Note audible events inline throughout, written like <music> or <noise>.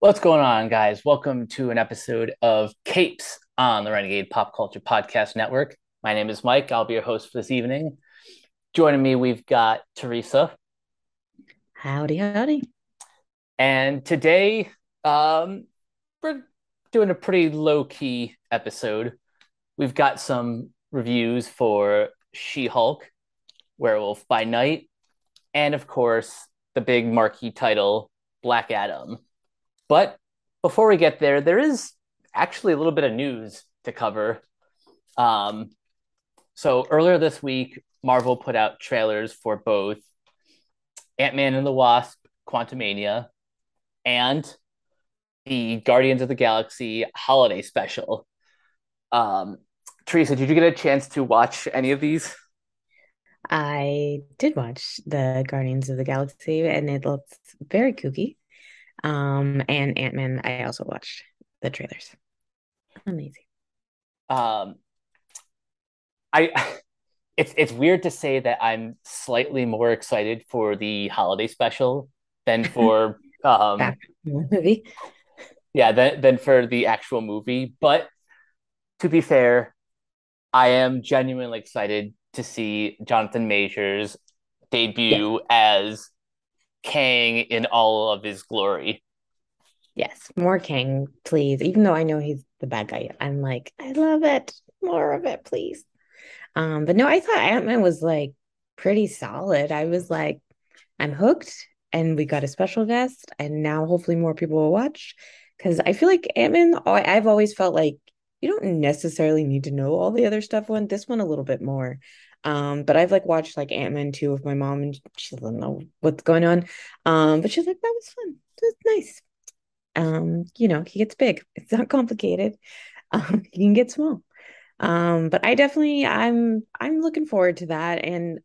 What's going on, guys? Welcome to an episode of Capes on the Renegade Pop Culture Podcast Network. My name is Mike. I'll be your host for this evening. Joining me, we've got Teresa. Howdy, howdy. And today, um, we're doing a pretty low key episode. We've got some reviews for She Hulk, Werewolf by Night, and of course, the big marquee title, Black Adam. But before we get there, there is actually a little bit of news to cover. Um, so earlier this week, Marvel put out trailers for both Ant Man and the Wasp, Quantumania, and the Guardians of the Galaxy holiday special. Um, Teresa, did you get a chance to watch any of these? I did watch the Guardians of the Galaxy and it looks very kooky. Um, and Ant Man, I also watched the trailers. Amazing. Um, I <laughs> it's it's weird to say that I'm slightly more excited for the holiday special than <laughs> for um movie. Yeah, than than for the actual movie. But to be fair, I am genuinely excited to see Jonathan Majors debut yeah. as Kang in all of his glory. Yes, more Kang, please. Even though I know he's the bad guy, I'm like, I love it. More of it, please. Um, but no, I thought Ant Man was like pretty solid. I was like, I'm hooked, and we got a special guest, and now hopefully more people will watch because I feel like Ant Man. I've always felt like you don't necessarily need to know all the other stuff. One, this one a little bit more. Um, but I've like watched like Ant Man 2 with my mom and she doesn't know what's going on. Um, but she's like, that was fun. It was nice. Um, you know, he gets big. <laughs> It's not complicated. Um, he can get small. Um, but I definitely I'm I'm looking forward to that. And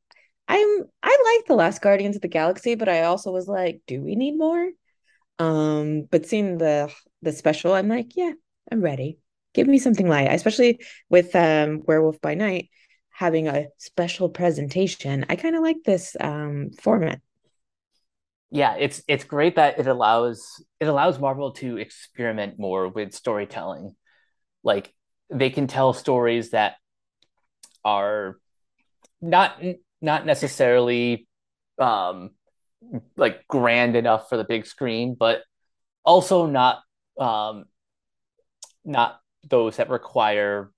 I'm I like the last Guardians of the Galaxy, but I also was like, do we need more? Um, but seeing the the special, I'm like, yeah, I'm ready. Give me something light, especially with um Werewolf by Night having a special presentation. I kind of like this um, format. Yeah, it's it's great that it allows it allows Marvel to experiment more with storytelling. Like they can tell stories that are not not necessarily um like grand enough for the big screen, but also not um not those that require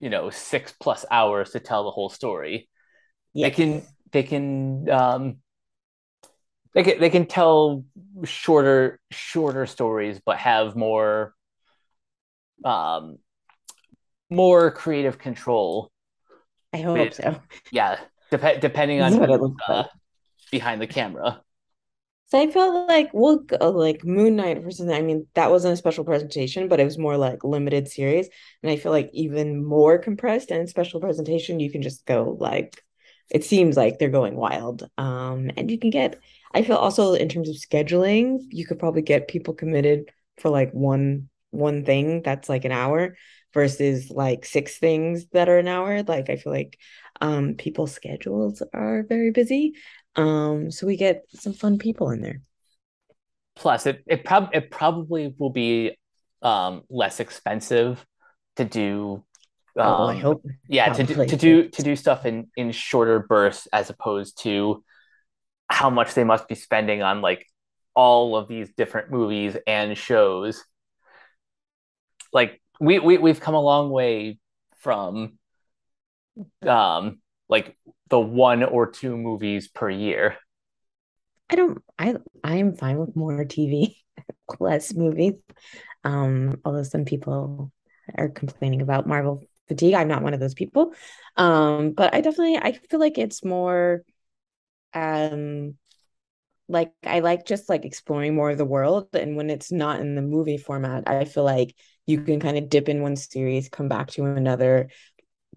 you know six plus hours to tell the whole story. They can they can um they can they can tell shorter shorter stories but have more um more creative control. I hope with, so. Yeah dep- depending on uh, behind the camera so I felt like we'll go, like Moon Knight for something. I mean, that wasn't a special presentation, but it was more like limited series. And I feel like even more compressed and special presentation, you can just go like it seems like they're going wild. Um, and you can get I feel also in terms of scheduling, you could probably get people committed for like one one thing that's like an hour versus like six things that are an hour. Like I feel like um people's schedules are very busy. Um, so we get some fun people in there. Plus, it it, prob- it probably will be um, less expensive to do. Um, oh, I um, hope. Yeah, to do, to do to do stuff in in shorter bursts as opposed to how much they must be spending on like all of these different movies and shows. Like we we we've come a long way from um like the one or two movies per year. I don't I I'm fine with more TV, <laughs> less movies. Um, although some people are complaining about Marvel fatigue. I'm not one of those people. Um, but I definitely I feel like it's more um like I like just like exploring more of the world. And when it's not in the movie format, I feel like you can kind of dip in one series, come back to another,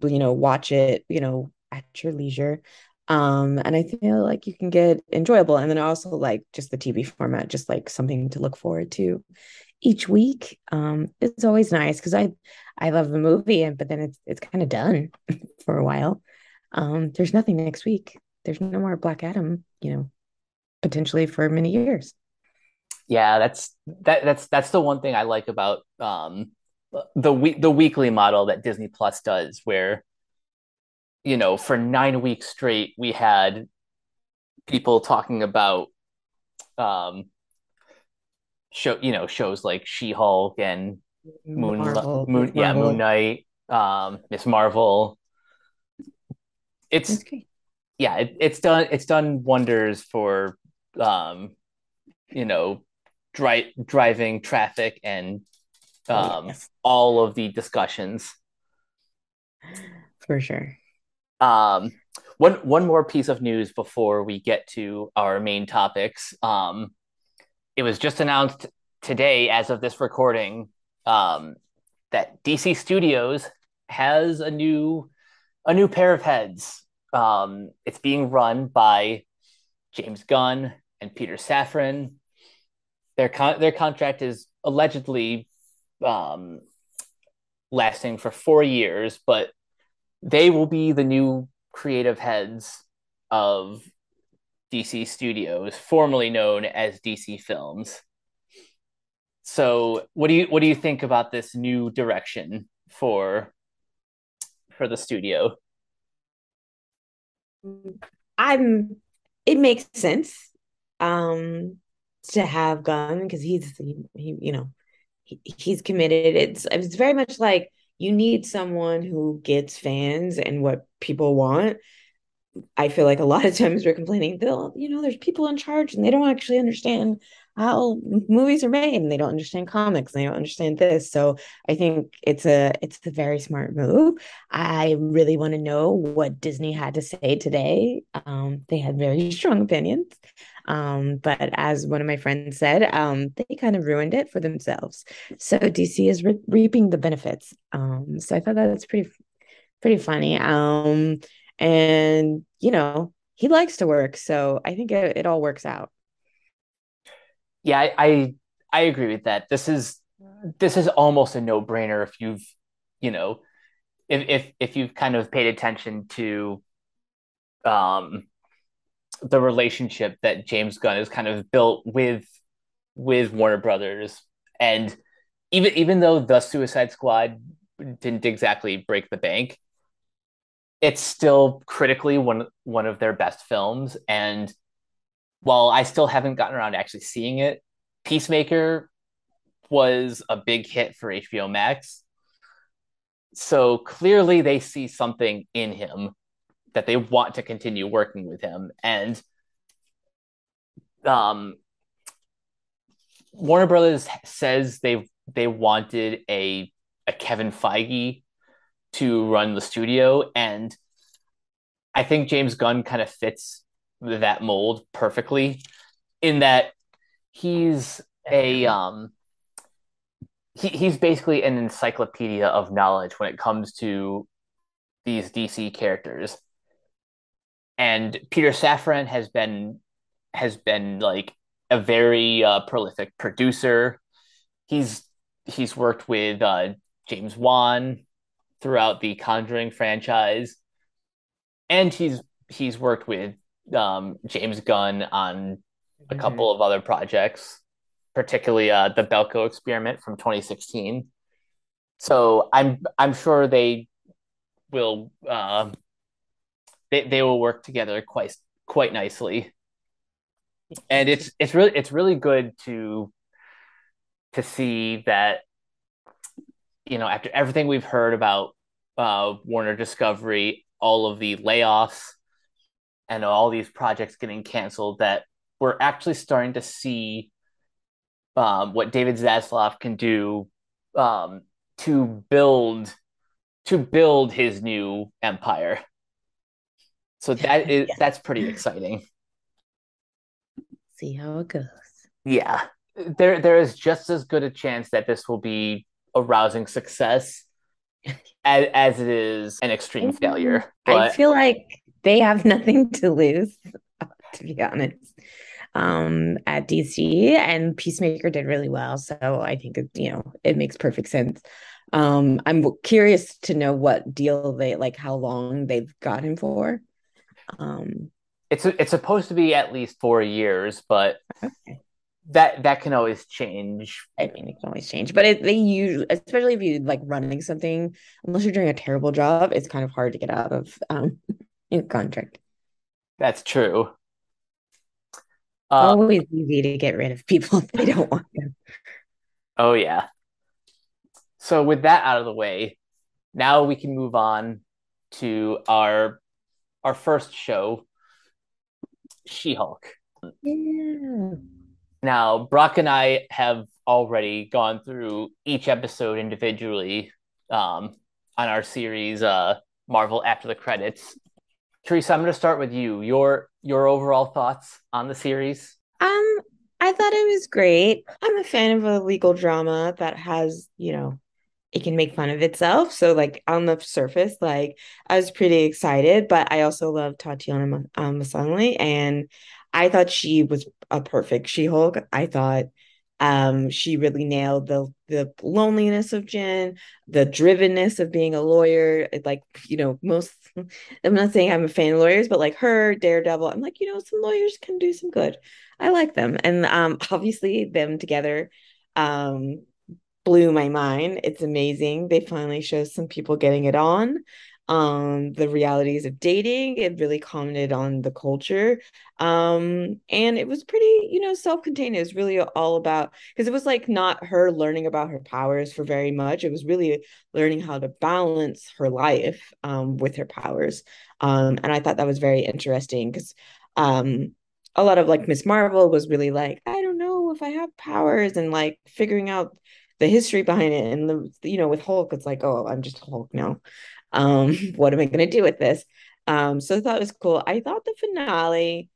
you know, watch it, you know, at your leisure. Um, and I feel like you can get enjoyable. And then also like just the TV format, just like something to look forward to each week. Um, it's always nice because I I love the movie, and but then it's it's kind of done <laughs> for a while. Um, there's nothing next week. There's no more Black Adam, you know, potentially for many years. Yeah, that's that that's that's the one thing I like about um the week the weekly model that Disney Plus does, where you know for nine weeks straight we had people talking about um show you know shows like She Hulk and Moon Marvel, Moon yeah Moon Knight um Miss Marvel. It's great. yeah it, it's done it's done wonders for um you know dri- driving traffic and Oh um yes, all of the discussions. for sure. Um, one one more piece of news before we get to our main topics. Um, it was just announced today, as of this recording, um, that DC Studios has a new a new pair of heads. Um, it's being run by James Gunn and Peter Safran. Their con- their contract is allegedly um, lasting for four years, but they will be the new creative heads of DC Studios, formerly known as DC Films. So, what do you what do you think about this new direction for for the studio? I'm. It makes sense, um, to have Gunn because he's he, you know he, he's committed. It's it's very much like you need someone who gets fans and what people want I feel like a lot of times we're complaining they'll, you know there's people in charge and they don't actually understand how movies are made and they don't understand comics and they don't understand this. So I think it's a it's a very smart move. I really want to know what Disney had to say today. Um, they had very strong opinions. Um, but as one of my friends said, um, they kind of ruined it for themselves. So DC is re- reaping the benefits. Um, so I thought that was pretty pretty funny. Um, and you know, he likes to work, so I think it, it all works out. Yeah, I, I I agree with that. This is this is almost a no brainer if you've you know if if if you've kind of paid attention to um the relationship that James Gunn has kind of built with with Warner Brothers, and even even though the Suicide Squad didn't exactly break the bank, it's still critically one one of their best films. And while I still haven't gotten around to actually seeing it, Peacemaker was a big hit for HBO Max. So clearly they see something in him that they want to continue working with him. And um, Warner Brothers says they they wanted a a Kevin Feige to run the studio, and I think James Gunn kind of fits that mold perfectly in that he's a um he, he's basically an encyclopedia of knowledge when it comes to these DC characters. And Peter Safran has been has been like a very uh, prolific producer. He's he's worked with uh, James Wan throughout the Conjuring franchise, and he's he's worked with um, James Gunn on a Mhm. couple of other projects, particularly uh, the Belko experiment from 2016. So I'm I'm sure they will uh, they they will work together quite quite nicely, and it's it's really it's really good to to see that you know after everything we've heard about uh, Warner Discovery, all of the layoffs and all these projects getting canceled, that we're actually starting to see um, what David Zaslav can do um, to build to build his new empire. So that is Yeah, that's pretty exciting. see how it goes. Yeah, there there is just as good a chance that this will be a rousing success <laughs> as, as it is an extreme failure. I feel like they have <laughs> nothing to lose, to be honest. Um, at DC and Peacemaker did really well, so I think it, you know it makes perfect sense. Um, I'm curious to know what deal they like, how long they've got him for. Um, it's it's supposed to be at least four years, but okay. that that can always change. I mean, it can always change, but it, they usually, especially if you like running something, unless you're doing a terrible job, it's kind of hard to get out of um <laughs> in contract. That's true. Uh, always easy to get rid of people <laughs> if they don't want them. Oh yeah. So with that out of the way, now we can move on to our our first show, She-Hulk. Yeah. Now, Brock and I have already gone through each episode individually um, on our series, uh, Marvel After the Credits. Teresa, I'm going to start with you. Your your overall thoughts on the series? Um, I thought it was great. I'm a fan of a legal drama that has, you know, it can make fun of itself. So, like on the surface, like I was pretty excited, but I also love Tatiana um, Maslany, and I thought she was a perfect She-Hulk. I thought um, she really nailed the the loneliness of Jen, the drivenness of being a lawyer. Like you know, most. <laughs> I'm not saying I'm a fan of lawyers, but like her, Daredevil, I'm like you know, some lawyers can do some good. I like them, and um, obviously them together. Um, blew my mind. It's amazing. They finally show some people getting it on um, the realities of dating. It really commented on the culture. Um, and it was pretty, you know, self-contained. It was really all about because it was like not her learning about her powers for very much. It was really learning how to balance her life um, with her powers. Um, and I thought that was very interesting because um a lot of like Miss Marvel was really like, I don't know if I have powers and like figuring out the history behind it. And the you know, with Hulk, it's like, oh, I'm just Hulk now um, <laughs> what am I going to do with this? Um, so I thought it was cool. I thought the finale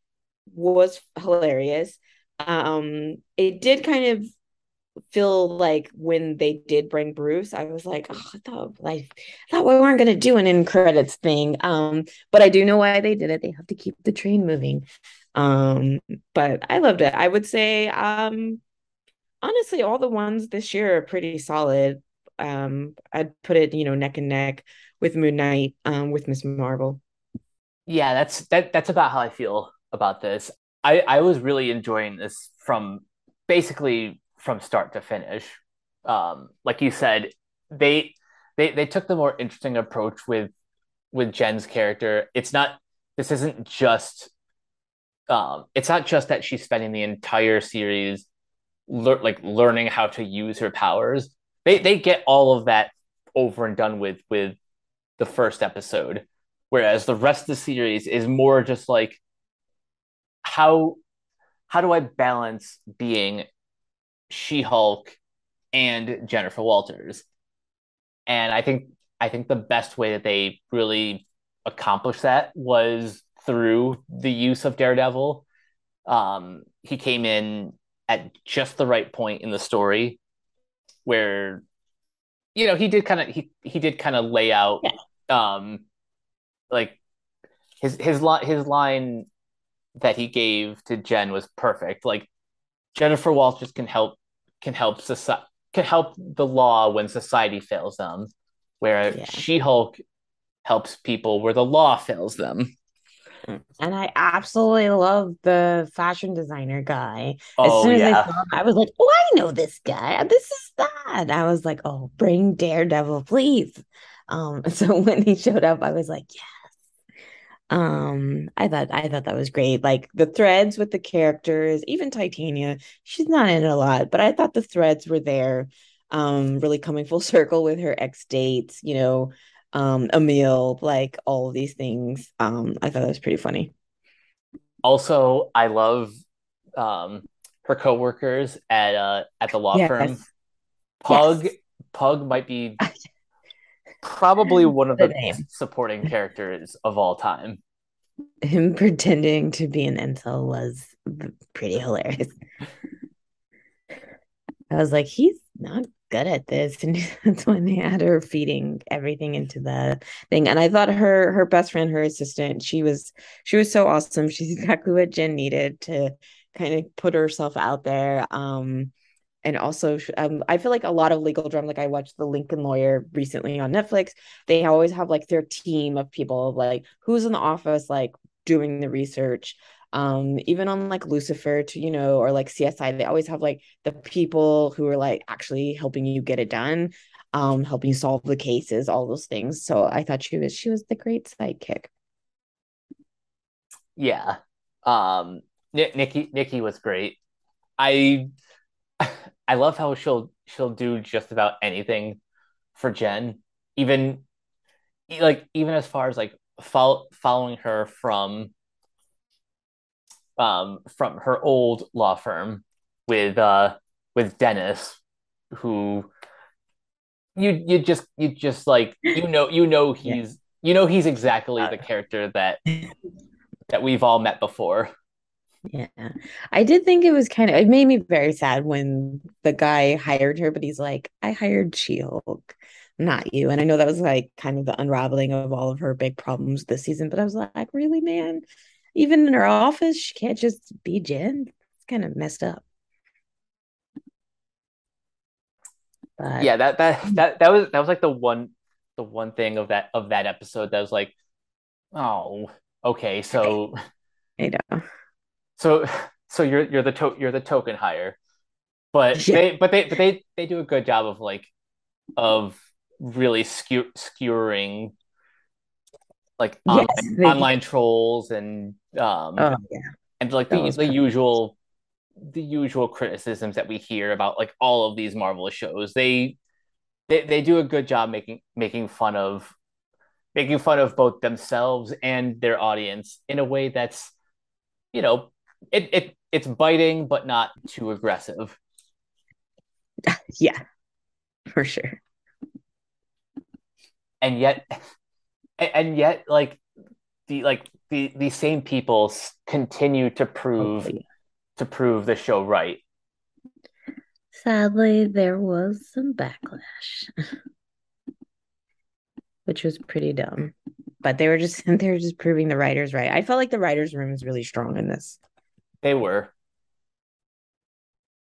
was hilarious. Um, it did kind of feel like when they did bring Bruce, I was like, oh, I thought like I thought we weren't gonna do an in credits thing. Um, but I do know why they did it. They have to keep the train moving. Um, but I loved it. I would say, um, honestly, all the ones this year are pretty solid. Um, I'd put it, you know, neck and neck with Moon Knight, um, with Miss Marvel. Yeah, that's that. That's about how I feel about this. I I was really enjoying this from basically from start to finish. Um, like you said, they they they took the more interesting approach with with Jen's character. It's not. This isn't just. Um, it's not just that she's spending the entire series, like learning how to use her powers. They they get all of that over and done with with the first episode, whereas the rest of the series is more just like how how do I balance being She-Hulk and Jennifer Walters? And I think I think the best way that they really accomplished that was through the use of Daredevil. Um, he came in at just the right point in the story where you know he did kind of he he did kind of lay out yeah. um like his his line his line that he gave to Jen was perfect. Like Jennifer Walters can help can help society can help the law when society fails them, where yeah. She Hulk helps people where the law fails them. And I absolutely love the fashion designer guy. As oh, soon as yeah. I saw him, I was like, oh, I know this guy. This is that. I was like, oh, bring Daredevil, please. Um, <laughs> so when he showed up, I was like, yes. Um, I thought I thought that was great. Like the threads with the characters, even Titania, she's not in it a lot, but I thought the threads were there. Um, really coming full <laughs> circle with her ex dates, you know, um, Emil, like all of these things. Um, I thought that was pretty funny. Also, I love um, her coworkers at uh, at the law yes. firm. Pug yes. Pug might be <laughs> probably one of the, the supporting characters of all time. Him pretending to be an incel was pretty hilarious. <laughs> I was like, he's not good at this <laughs> and that's when they had her feeding everything into the thing and i thought her her best friend her assistant she was she was so awesome. She's <laughs> exactly what jen needed to kind of put herself out there um and also um, i feel like a lot of legal drama like i watched the lincoln lawyer recently on netflix. They always have like their team of people like who's in the office like doing the research Um, even on like Lucifer to, you know, or like CSI, they always have like the people who are like actually helping you get it done, um, helping you solve the cases, all those things. So I thought she was she was the great sidekick. Yeah. Um Nikki Nikki was great. I <laughs> I love how she'll she'll do just about anything for Jen, even like even as far as like follow, following her from um from her old law firm with uh with Dennis, who you you just you just like you know you know <laughs> he's yeah. you know he's exactly the character that that we've all met before. Yeah. I did think it was kind of it made me very sad when the guy hired her, but he's like, I hired She-Hulk, not you. And I know that was like kind of the unraveling of all of her big problems this season, but I was like, really, man? Even in her office, she can't just be Jen. It's kind of messed up. But yeah, that that hmm. that that was that was like the one the one thing of that of that episode that was like, oh, okay, so I know. So so you're you're the to- you're the token hire, but <laughs> yeah. they but they but they they do a good job of like of really skew- skewering like online, yes, online trolls and um oh, yeah. and like the, the usual the usual criticisms that we hear about like all of these Marvel shows. They they they do a good job making making fun of making fun of both themselves and their audience in a way that's you know it, it it's biting but not too aggressive. <laughs> Yeah, for sure. And yet, and yet, like the like the the same people continue to prove yeah. to prove the show right. Sadly, there was some backlash, <laughs> which was pretty dumb. But they were just <laughs> they were just proving the writers right. I felt like the writers' room is really strong in this. They were.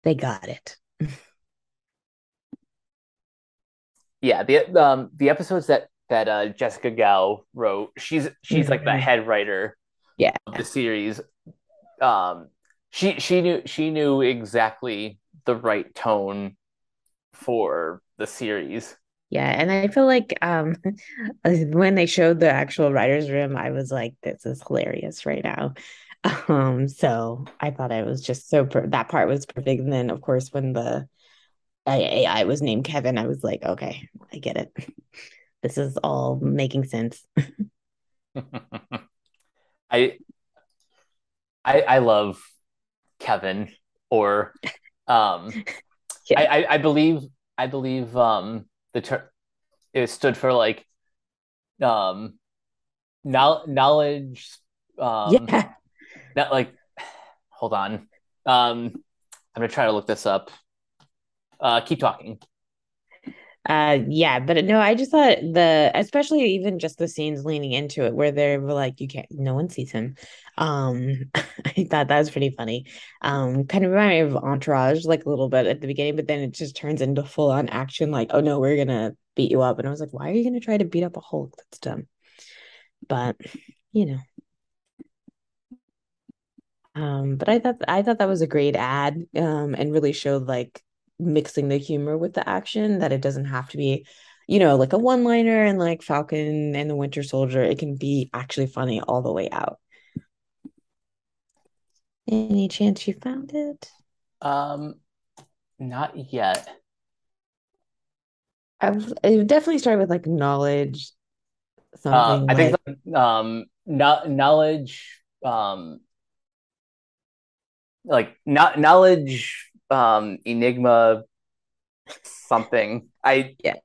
They got it. <laughs> yeah, the um the episodes that that uh, Jessica Gao wrote, she's she's like the mm-hmm. head writer yeah. of the series. Um she she knew she knew exactly the right tone for the series. Yeah, and I feel like um <laughs> when they showed the actual writers room, I was like, this is hilarious right now. <laughs> Um, so I thought I was just so per- that part was perfect. And then of course when the AI was named Kevin, I was like, okay, I get it. <laughs> This is all making sense. <laughs> I I I love Kevin or um <laughs> yeah. I, I, I believe I believe um the term it stood for like um knowledge um yeah <laughs> that like hold on um i'm gonna try to look this up uh keep talking uh yeah but no i just thought the especially even just the scenes leaning into it where they were like you can't no one sees him. Um <laughs> i thought that was pretty funny. Um kind of reminded me of entourage like a little bit at the beginning but then it just turns into full on action like oh no we're gonna beat you up. And i was like why are you gonna try to beat up a hulk? That's dumb. But you know. Um, but I thought I thought that was a great ad, um, and really showed like mixing the humor with the action that it doesn't have to be, you know, like a one-liner and like Falcon and the Winter Soldier. It can be actually funny all the way out. Any chance you found it? Um, not yet. I was, it definitely started with like knowledge. Something uh, I like... think um, no, knowledge um like not knowledge um enigma something i yeah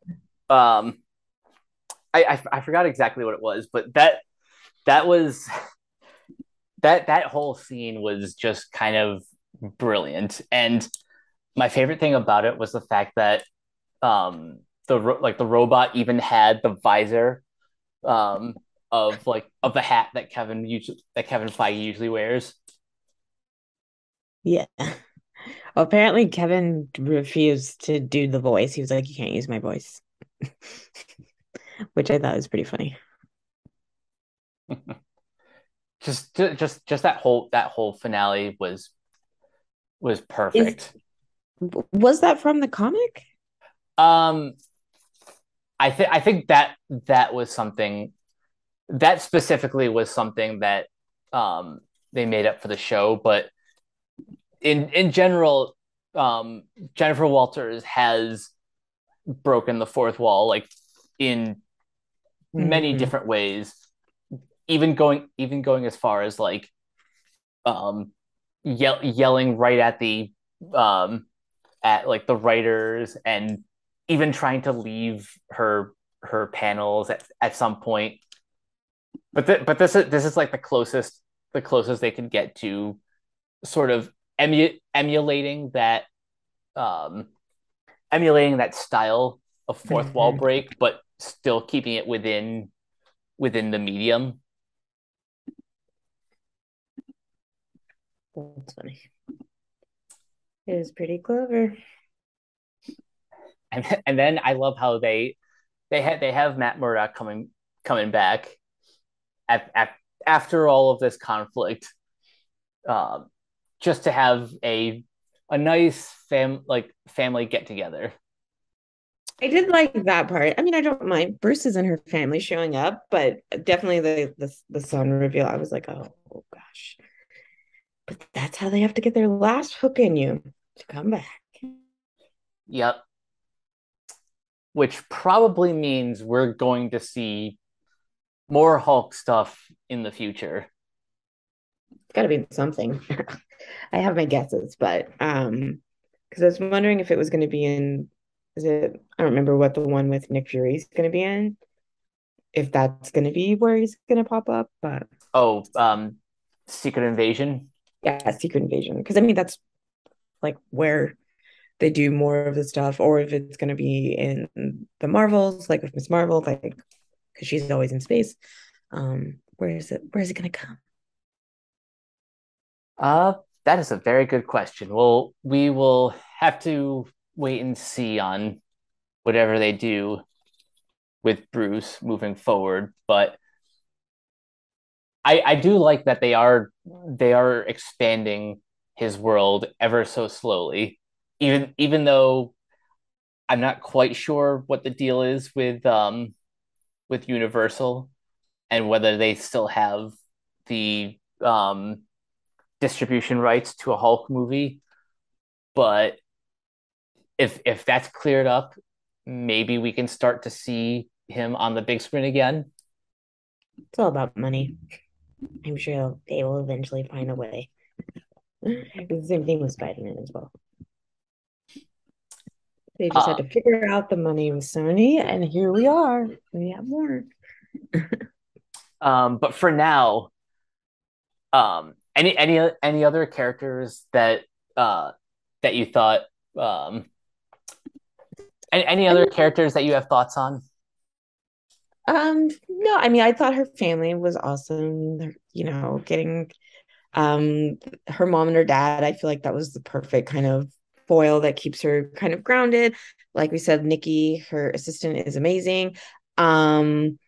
um I, I i forgot exactly what it was but that that was that that whole scene was just kind of brilliant and my favorite thing about it was the fact that um the like the robot even had the visor um of like of the hat that Kevin usually that Kevin Feige usually wears. Yeah. Well, apparently Kevin refused to do the voice. He was like, "You can't use my voice," <laughs> which I thought was pretty funny. <laughs> just just just that whole that whole finale was was perfect. Is, was that from the comic? Um, I think I think that that was something that specifically was something that um they made up for the show, but in in general, um, Jennifer Walters has broken the fourth wall like in many mm-hmm. different ways even going even going as far as like um yell, yelling right at the um at like the writers and even trying to leave her her panels at, at some point but th- but this is this is like the closest the closest they can get to sort of emu- emulating that um emulating that style of 4th mm-hmm. wall break but still keeping it within within the medium. That's funny. It is pretty clever. And, and then i love how they they had they have matt murdock coming coming back at, at, after all of this conflict. Um, just to have a a nice fam like family get together. I did like that part. I mean, I don't mind Bruce's and her family showing up, but definitely the the, the son reveal. I was like, oh, oh gosh. But that's how they have to get their last hook in you to come back. Yep. Which probably means we're going to see more Hulk stuff in the future. It's got to be something. <laughs> I have my guesses, but um, because I was wondering if it was going to be in. Is it? I don't remember what the one with Nick Fury is going to be in. If that's going to be where he's going to pop up, but oh, um, Secret Invasion. Yeah, Secret Invasion. Because I mean, that's like where they do more of the stuff, or if it's going to be in the Marvels, like with Miss Marvel, like because she's always in space. Um, where is it? Where is it going to come? Uh, that is a very good question. Well, we will have to wait and see on whatever they do with Bruce moving forward, but I I do like that they are they are expanding his world ever so slowly. Even even though I'm not quite sure what the deal is with um with Universal and whether they still have the um distribution rights to a Hulk movie. But if if that's cleared up, maybe we can start to see him on the big screen again. It's all about money. I'm sure they will eventually find a way. the same thing with Spider-Man as well. They just had to figure out the money with Sony, and here we are. We have more. <laughs> um, but for now, um, any any any other characters that uh that you thought um any, any other characters that you have thoughts on? Um, no, I mean, I thought her family was awesome. You know, getting um her mom and her dad. I feel like that was the perfect kind of foil that keeps her kind of grounded. Like we said, Nikki, her assistant, is amazing. Um,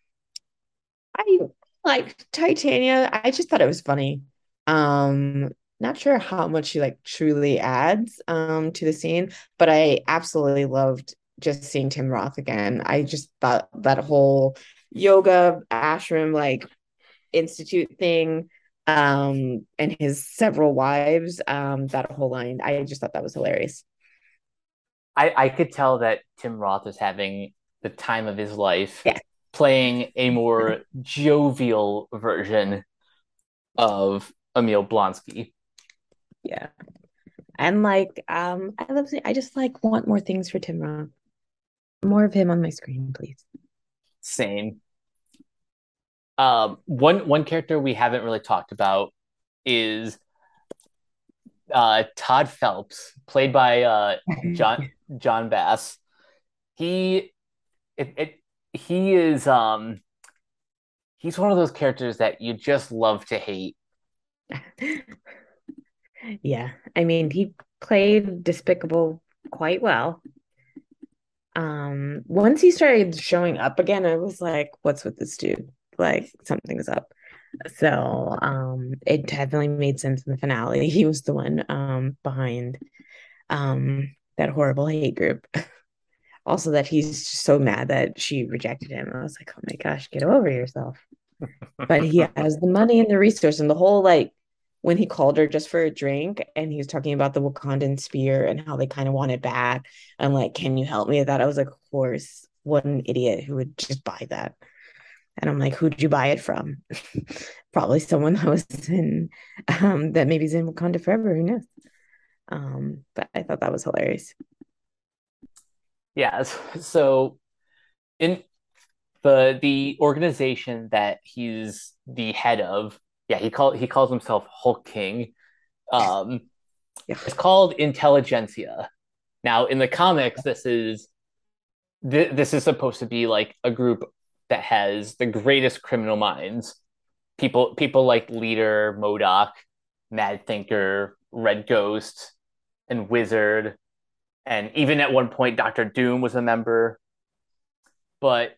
I like Titania. I just thought it was funny. Um, not sure how much she like truly adds um to the scene, but I absolutely loved just seeing Tim Roth again. I just thought that whole yoga ashram like institute thing um and his several wives um that whole line i just thought that was hilarious i i could tell that tim roth is having the time of his life yeah. playing a more <laughs> jovial version of Emil Blonsky. Yeah. And like um I love I just like want more things for Tim Roth. More of him on my screen, please. Same. Um one one character we haven't really talked about is uh Todd Phelps, played by uh <laughs> Jon Jon Bass. He it, it he is um he's one of those characters that you just love to hate <laughs> yeah, I mean, he played Despicable quite well. Um, once he started showing up again, I was like, "What's with this dude? Like, something's up." So um it definitely made sense in the finale. He was the one um behind um that horrible hate group. <laughs> also that he's so mad that she rejected him. I was like, oh my gosh, get over yourself. but he <laughs> has the money and the resource and the whole like when he called her just for a drink and he was talking about the Wakandan spear and how they kind of want it back. I'm like, can you help me with that? I was like, of course. What an idiot who would just buy that. And I'm like, who'd you buy it from? <laughs> Probably someone that was in um that maybe is in Wakanda forever, who knows? Um, but I thought that was hilarious. Yeah, so in the the organization that he's the head of, yeah, he call he calls himself Hulk King. Um, yeah. it's called Intelligentsia. Now, in the comics, this is th- this is supposed to be like a group that has the greatest criminal minds. People people like Leader, MODOK, Mad Thinker, Red Ghost, and Wizard, and even at one point Doctor Doom was a member. But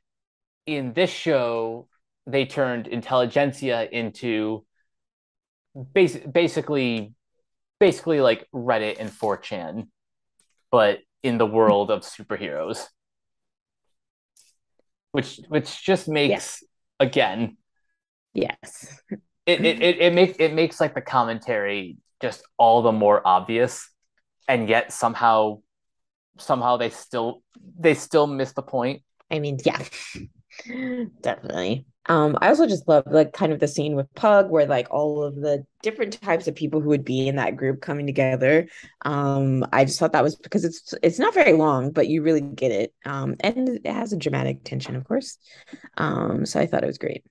in this show, they turned Intelligentsia into bas- basically basically like Reddit and 4chan, but in the world of superheroes. Which which just makes yes. again Yes. It, it, it, it makes it makes like the commentary just all the more obvious and yet somehow somehow they still they still miss the point. I mean, yeah. Definitely. Um, I also just love like kind of the scene with Pug where like all of the different types of people who would be in that group coming together. Um, I just thought that was because it's it's not very long, but you really get it. Um, and it has a dramatic tension, of course. Um, so I thought it was great.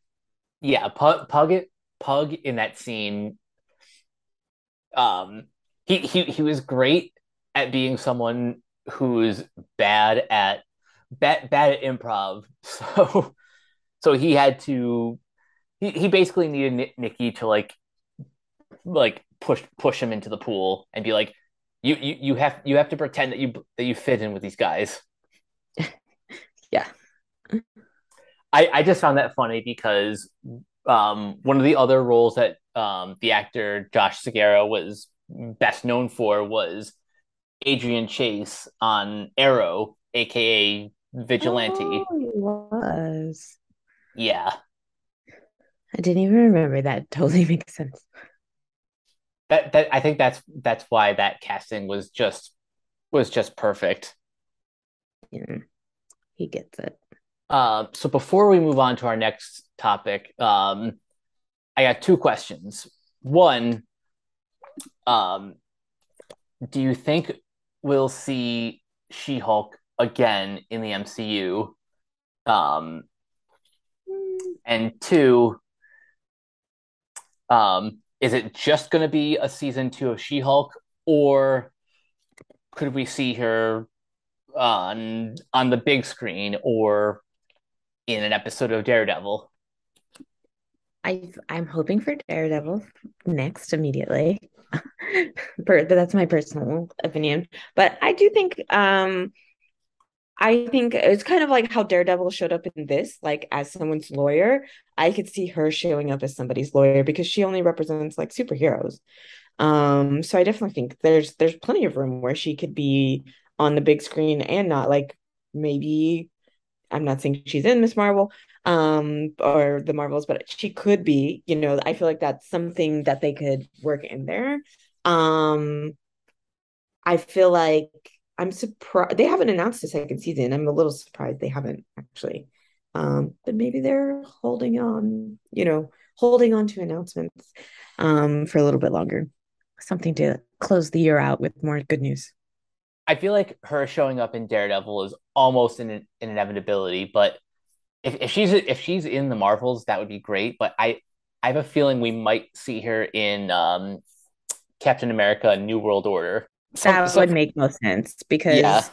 Yeah, Pug Pug Pug in that scene. Um, he he he was great at being someone who's bad at bad bad at improv. <laughs> So so he had to he, he basically needed Nikki to like like push push him into the pool and be like you you you have you have to pretend that you that you fit in with these guys. <laughs> yeah. I I just found that funny because um one of the other roles that um the actor Josh Segarra was best known for was Adrian Chase on Arrow, aka Vigilante. Oh, was. Yeah. I didn't even remember that. <laughs> Totally makes sense. That that I think that's that's why that casting was just was just perfect. Yeah. He gets it. Uh, so before we move on to our next topic, um, I got two questions. One, um, do you think we'll see She Hulk again in the MCU? Um, and two, um, is it just going to be a season two of She Hulk, or could we see her on on the big screen or in an episode of Daredevil? I I'm hoping for Daredevil next immediately. <laughs> that's my personal opinion. But I do think um I think it's kind of like how Daredevil showed up in this, like as someone's lawyer. I could see her showing up as somebody's lawyer because she only represents like superheroes. Um, so I definitely think there's there's plenty of room where she could be on the big screen and not like maybe I'm not saying she's in Miss Marvel um or the Marvels, but she could be, you know, I feel like that's something that they could work in there. Um I feel like I'm surprised they haven't announced a second season. I'm a little surprised they haven't actually. Um, but maybe they're holding on, you know, holding on to announcements um, for a little bit longer. Something to close the year out with more good news. I feel like her showing up in Daredevil is almost an, an inevitability, but if, if she's if she's in the Marvels, that would be great. But I I have a feeling we might see her in um, Captain America: New World Order that so, would make most sense because yeah.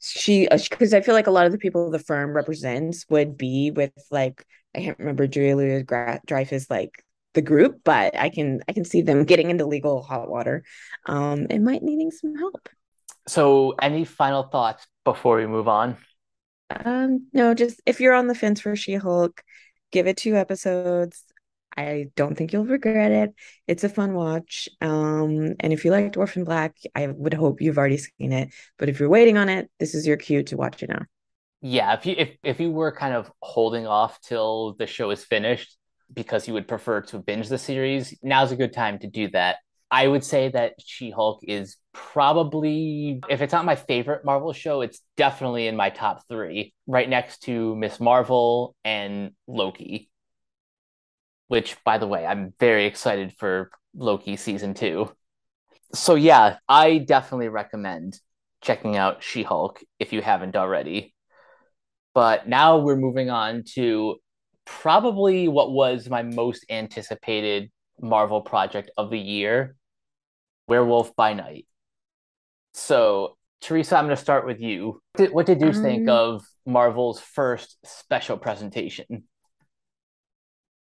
she because uh, I feel like a lot of the people the firm represents would be with like I can't remember Julia Louis Dreyfus like the group, but I can I can see them getting into legal hot water. Um, and might needing some help. So, any final thoughts before we move on? Um, no, just if you're on the fence for She Hulk, give it two episodes. I don't think you'll regret it. It's a fun watch. Um, and if you liked Orphan Black, I would hope you've already seen it. But if you're waiting on it, this is your cue to watch it now. Yeah, if you if if you were kind of holding off till the show is finished because you would prefer to binge the series, now's a good time to do that. I would say that She-Hulk is probably if it's not my favorite Marvel show, it's definitely in my top 3, right next to Miss Marvel and Loki which by the way, I'm very excited for Loki season two. So yeah, I definitely recommend checking out She-Hulk if you haven't already. But now we're moving on to probably what was my most anticipated Marvel project of the year, Werewolf by Night. So, Teresa, I'm going to start with you. What did you um, think of Marvel's first special presentation?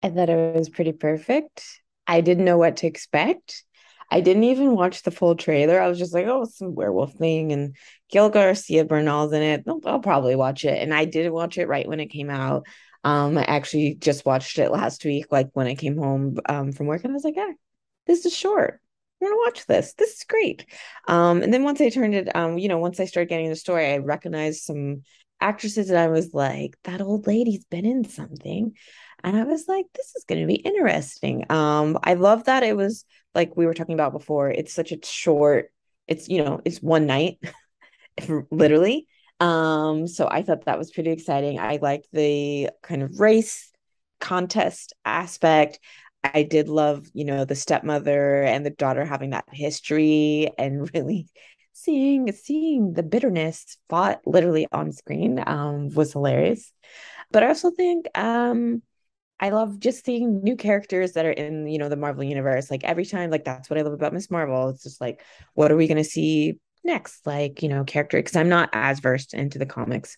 I thought it was pretty perfect. I didn't know what to expect. I didn't even watch the full trailer. I was just like, oh, some werewolf thing, and Gael Garcia Bernal's in it. I'll, probably watch it. And I didn't watch it right when it came out. Um, I actually just watched it last week, like when I came home um, from work, and I was like, yeah, this is short. I'm gonna watch this. This is great. Um, and then once I turned it, um, you know, once I started getting the story, I recognized some actresses, and I was like, that old lady's been in something and I was like, this is going to be interesting. Um, I love that it was like we were talking about before. It's such a short. It's you know, it's one night, <laughs> literally. Um, so I thought that was pretty exciting. I liked the kind of race contest aspect. I did love, you know, the stepmother and the daughter having that history and <laughs> really seeing seeing the bitterness fought literally on screen um was hilarious. But I also think um I love just seeing new characters that are in, you know, the Marvel universe. Like every time, like that's what I love about Ms. Marvel. It's just like, what are we going to see next? Like, you know, character because I'm not as versed into the comics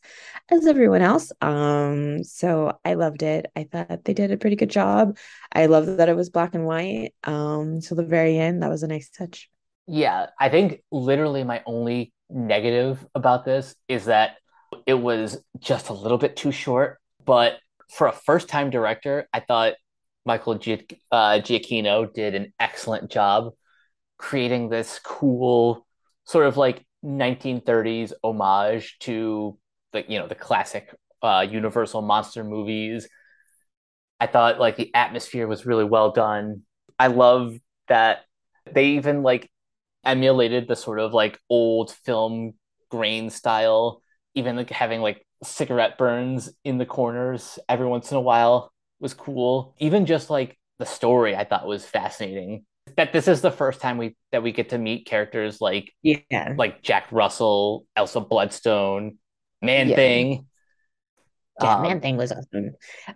as everyone else. Um, so I loved it. I thought they did a pretty good job. I love that it was black and white. Um, till the very end. That was a nice touch. Yeah, I think literally my only negative about this is that it was just a little bit too short, but for a first time director, I thought Michael uh, Giacchino did an excellent job creating this cool sort of like 1930s homage to the you know the classic uh, Universal monster movies. I thought like the atmosphere was really well done. I love that they even like emulated the sort of like old film grain style, even like having like cigarette burns in the corners every once in a while was cool. Even just like the story I thought was fascinating. That this is the first time we that we get to meet characters like yeah, like Jack Russell, Elsa Bloodstone, Man yeah. Thing. Yeah, um, Man Thing was awesome.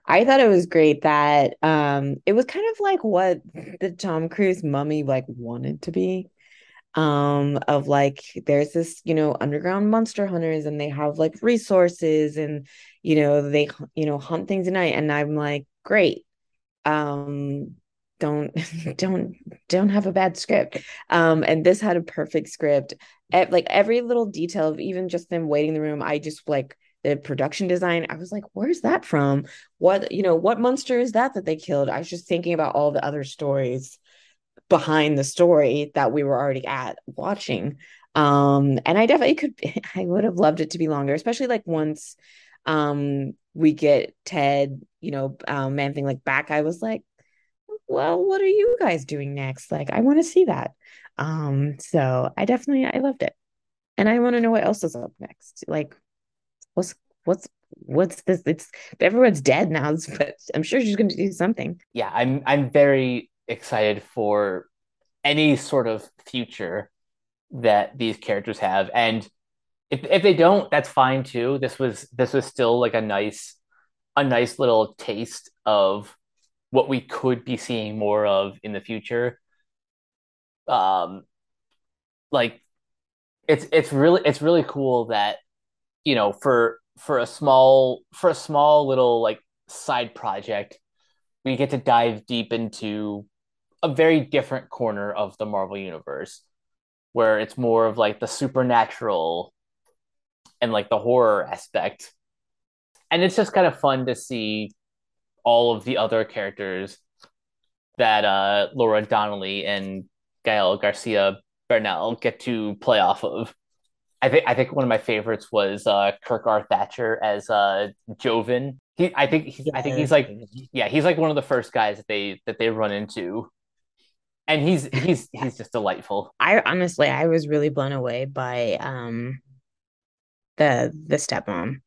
I thought it was great that um it was kind of like what the Tom Cruise mummy like wanted to be um of like there's this you know underground monster hunters and they have like resources and you know they you know hunt things at night and i'm like great um don't <laughs> don't don't have a bad script. Um and this had a perfect script. At, like every little detail of even just them waiting in the room i just like the production design i was like where's that from? What you know what monster is that that they killed? I was just thinking about all the other stories behind the story that we were already at watching. Um, and I definitely could, <laughs> I would have loved it to be longer, especially like once um we get Ted, you know, um, man thing like back. I was like, well, what are you guys doing next? Like, I want to see that. Um, so I definitely I loved it. And I want to know what else is up next. Like, what's what's what's this? It's everyone's dead now, <laughs> but I'm sure she's gonna do something. Yeah, I'm I'm very excited for any sort of future that these characters have. And if, if they don't that's fine too. This was this was still like a nice a nice little taste of what we could be seeing more of in the future. Um like it's it's really it's really cool that you know for for a small for a small little like side project we get to dive deep into a very different corner of the Marvel universe where it's more of like the supernatural and like the horror aspect. And it's just kind of fun to see all of the other characters that uh, Laura Donnelly and Gael Garcia Bernal get to play off of. I think I think one of my favorites was uh, Kirk R. Thatcher as uh, Jovan. He, I think he's, I think he's like yeah he's like one of the first guys that they that they run into, and he's <laughs> he's he's just delightful. I honestly I was really blown away by um the the stepmom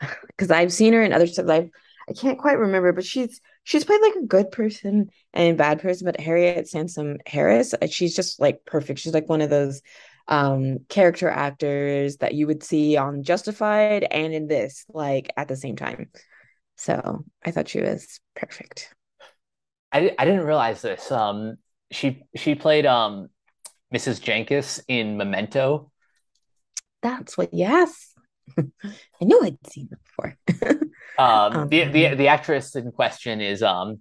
<laughs> because I've seen her in other stuff. I've I can't quite remember, but she's she's played like a good person and bad person. But Harriet Sansom Harris, uh, she's just like perfect. She's like one of those um character actors that you would see on Justified and in this like at the same time. So I thought she was perfect. I, I didn't realize this. Um, she she played um Mrs. Jankis in Memento. That's what. Yes, <laughs> I knew I'd seen it before. <laughs> um, um, the the the actress in question is um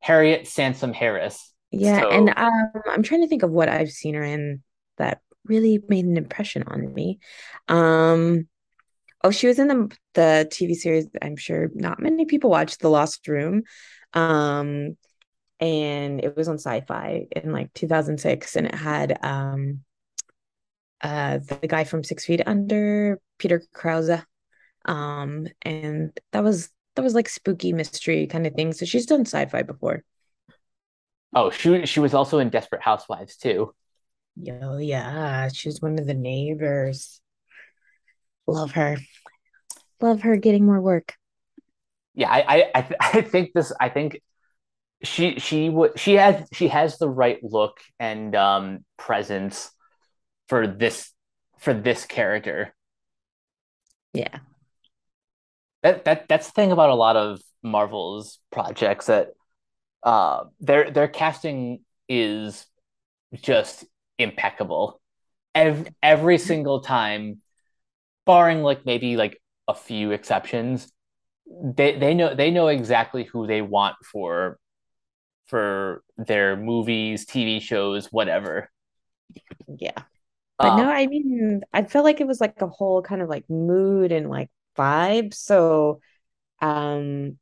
Harriet Sansom Harris. Yeah, so... and um, I'm trying to think of what I've seen her in that really made an impression on me. Um, oh, she was in the the TV series. I'm sure not many people watched, The Lost Room. Um, and it was on Sci-Fi in like 2006, and it had um, uh, the guy from Six Feet Under, Peter Krause, um, and that was that was like spooky mystery kind of thing. So she's done sci-fi before. Oh, she she was also in Desperate Housewives too. Oh yeah, she's one of the neighbors. Love her. Love her getting more work. Yeah, I I I, <laughs> think this. I think she she would she has she has the right look and um presence for this for this character. Yeah. That that that's the thing about a lot of Marvel's projects that uh their their casting is just impeccable. Every, every single time, barring like maybe like a few exceptions, they they know they know exactly who they want for for their movies, TV shows, whatever. Yeah. But um, no, I mean, I felt like it was like a whole kind of like mood and like vibe. So, um,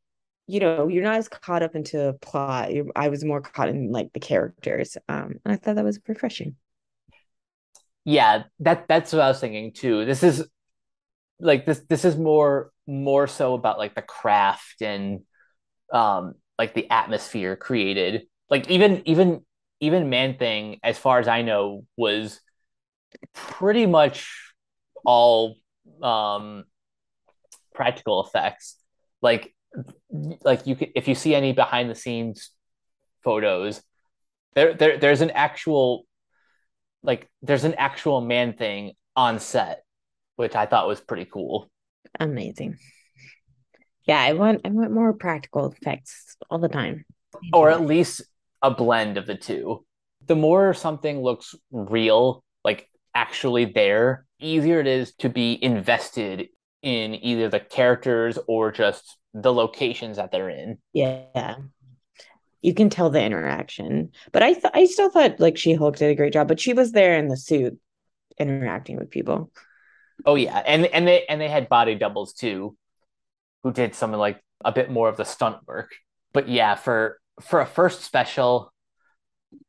you know, you're not as caught up into a plot. You're, I was more caught in like the characters. Um, and I thought that was refreshing. Yeah, that that's what I was thinking too. This is like this this is more more so about like the craft and um like the atmosphere created. Like even even even Man Thing, as far as I know, was pretty much all um practical effects. Like like you could if you see any behind the scenes photos, there there there's an actual like there's an actual man thing on set, which I thought was pretty cool. Amazing. Yeah, I want I want more practical effects all the time. Or at least a blend of the two. The more something looks real, like actually there, easier it is to be invested in either the characters or just the locations that they're in. Yeah. You can tell the interaction. But I th- I still thought like She Hulk did a great job, but she was there in the suit interacting with people. Oh yeah. And and they and they had body doubles too who did some like a bit more of the stunt work. But yeah, for for a first special,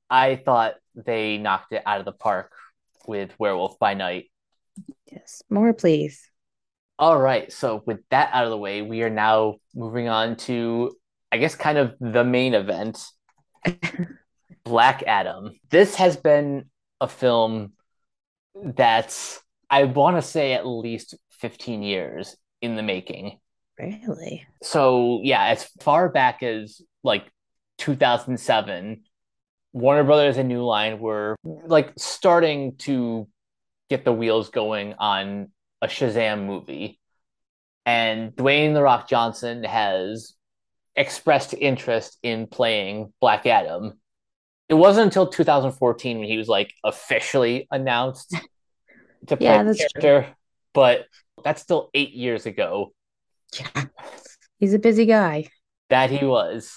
I thought they knocked it out of the park with Werewolf by Night. Yes, more please. All right, so with that out of the way, we are now moving on to, I guess, kind of the main event <laughs> Black Adam. This has been a film that's, I want to say, at least 15 years in the making. Really? So, yeah, as far back as like 2007, Warner Brothers and New Line were like starting to get the wheels going on a Shazam movie. And Dwayne The Rock Johnson has expressed interest in playing Black Adam. It wasn't until 2014 when he was like officially announced <laughs> to play yeah, the character, true. but that's still eight years ago. Yeah. He's a busy guy. That he was,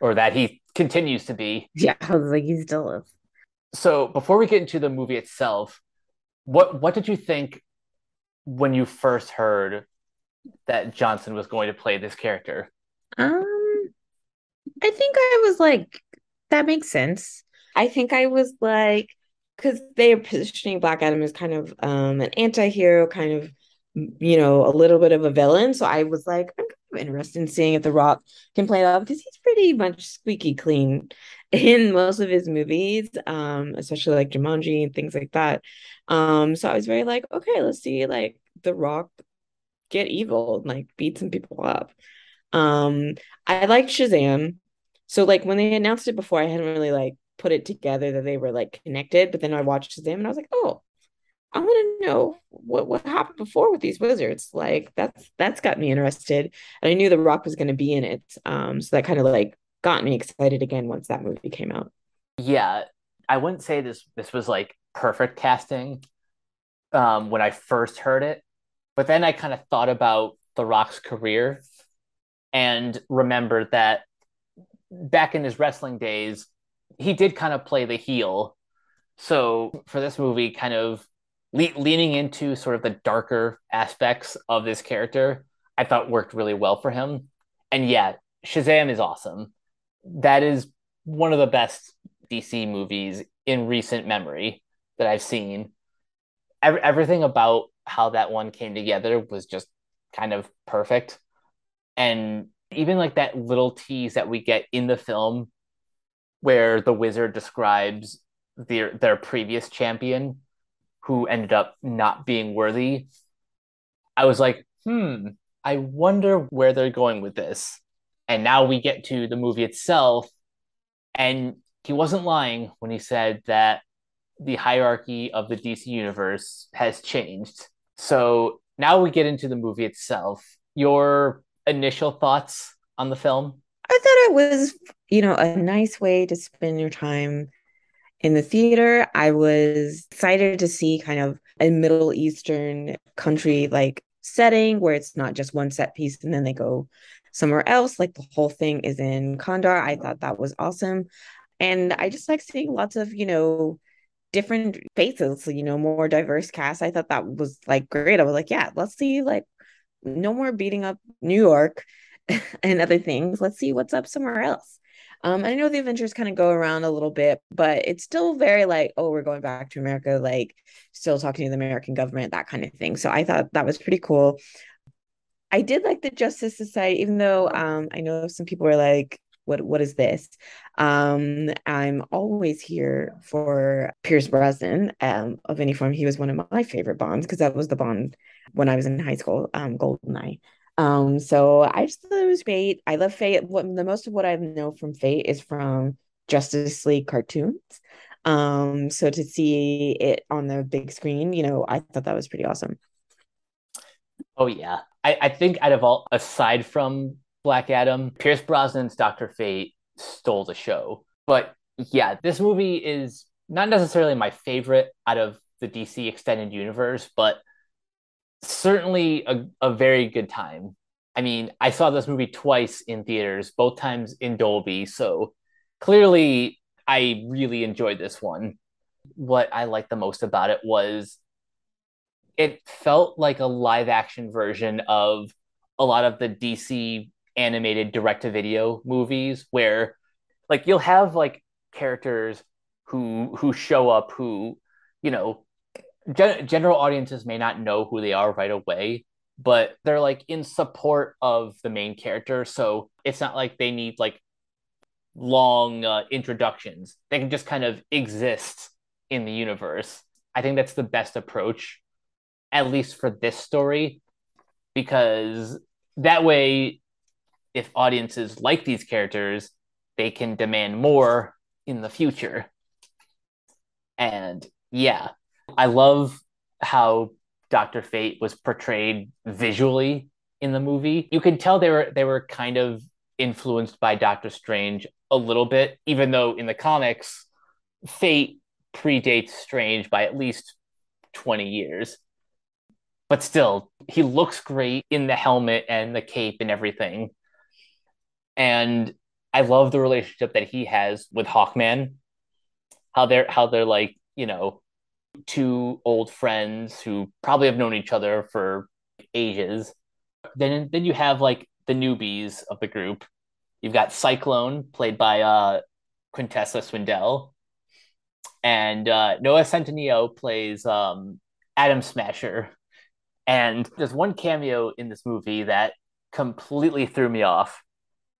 or that he continues to be. <laughs> Yeah, I was like, he still is. So before we get into the movie itself, what what did you think when you first heard that Johnson was going to play this character? Um, I think I was like, that makes sense. I think I was like, because they are positioning Black Adam as kind of um an anti-hero, kind of you know, a little bit of a villain. So I was like, I'm kind of interested in seeing if The Rock can play that because he's pretty much squeaky clean <laughs> in most of his movies, um, especially like Jumanji and things like that. Um, so I was very like, okay, let's see like The Rock get evil and like beat some people up. Um, I like Shazam. So like when they announced it before, I hadn't really like put it together that they were like connected. But then I watched Shazam and I was like, oh, I want to know what what happened before with these wizards. Like that's that's got me interested. And I knew The Rock was going to be in it. Um, so that kind of like got me excited again once that movie came out. Yeah, I wouldn't say this this was like perfect casting um, when I first heard it, but then I kind of thought about The Rock's career and remembered that back in his wrestling days, he did kind of play the heel. So for this movie, kind of le- leaning into sort of the darker aspects of this character, I thought worked really well for him. And yeah, Shazam is awesome. That is one of the best DC movies in recent memory that I've seen. Every- everything about how that one came together was just kind of perfect. And even like that little tease that we get in the film where the wizard describes their their previous champion who ended up not being worthy. I was like, hmm, I wonder where they're going with this. And now we get to the movie itself. And he wasn't lying when he said that the hierarchy of the DC universe has changed. So now we get into the movie itself. Your initial thoughts on the film? I thought it was, you know, a nice way to spend your time in the theater. I was excited to see kind of a Middle Eastern country like setting where it's not just one set piece and then they go somewhere else. Like the whole thing is in Kahndaq. I thought that was awesome. And I just like seeing lots of, you know, different faces, you know, more diverse cast. I thought that was like great. I was like, yeah, let's see like no more beating up New York <laughs> and other things. Let's see what's up somewhere else. Um, I know the Avengers kind of go around a little bit, but it's still very like, oh, we're going back to America, like still talking to the American government, that kind of thing. So I thought that was pretty cool. I did like the Justice Society, even though um, I know some people were like, what what is this? Um, I'm always here for Pierce Brosnan um, of any form. He was one of my favorite Bonds because that was the Bond when I was in high school, um, Goldeneye. Um, so I just thought it was great. I love Fate. What the most of what I know from Fate is from Justice League cartoons. Um, so to see it on the big screen, you know, I thought that was pretty awesome. Oh yeah. I, I think out of all aside from Black Adam, Pierce Brosnan's Doctor Fate stole the show. But yeah, this movie is not necessarily my favorite out of the DC extended universe, but certainly a, a very good time. I mean, I saw this movie twice in theaters, both times in Dolby. So clearly, I really enjoyed this one. What I liked the most about it was it felt like a live action version of a lot of the DC animated direct to video movies where like you'll have like characters who who show up who you know gen- general audiences may not know who they are right away, but they're like in support of the main character. So it's not like they need like long uh, introductions. They can just kind of exist in the universe. I think that's the best approach, at least for this story, because that way, if audiences like these characters, they can demand more in the future. And yeah, I love how Doctor Fate was portrayed visually in the movie. You can tell they were they were kind of influenced by Doctor Strange a little bit, even though in the comics, Fate predates Strange by at least 20 years. But still, he looks great in the helmet and the cape and everything. And I love the relationship that he has with Hawkman. How they're how they're like, you know, two old friends who probably have known each other for ages. Then then you have like the newbies of the group You've got Cyclone, played by uh, Quintessa Swindell, and uh, Noah Centineo plays um, Atom Smasher. And there's one cameo in this movie that completely threw me off.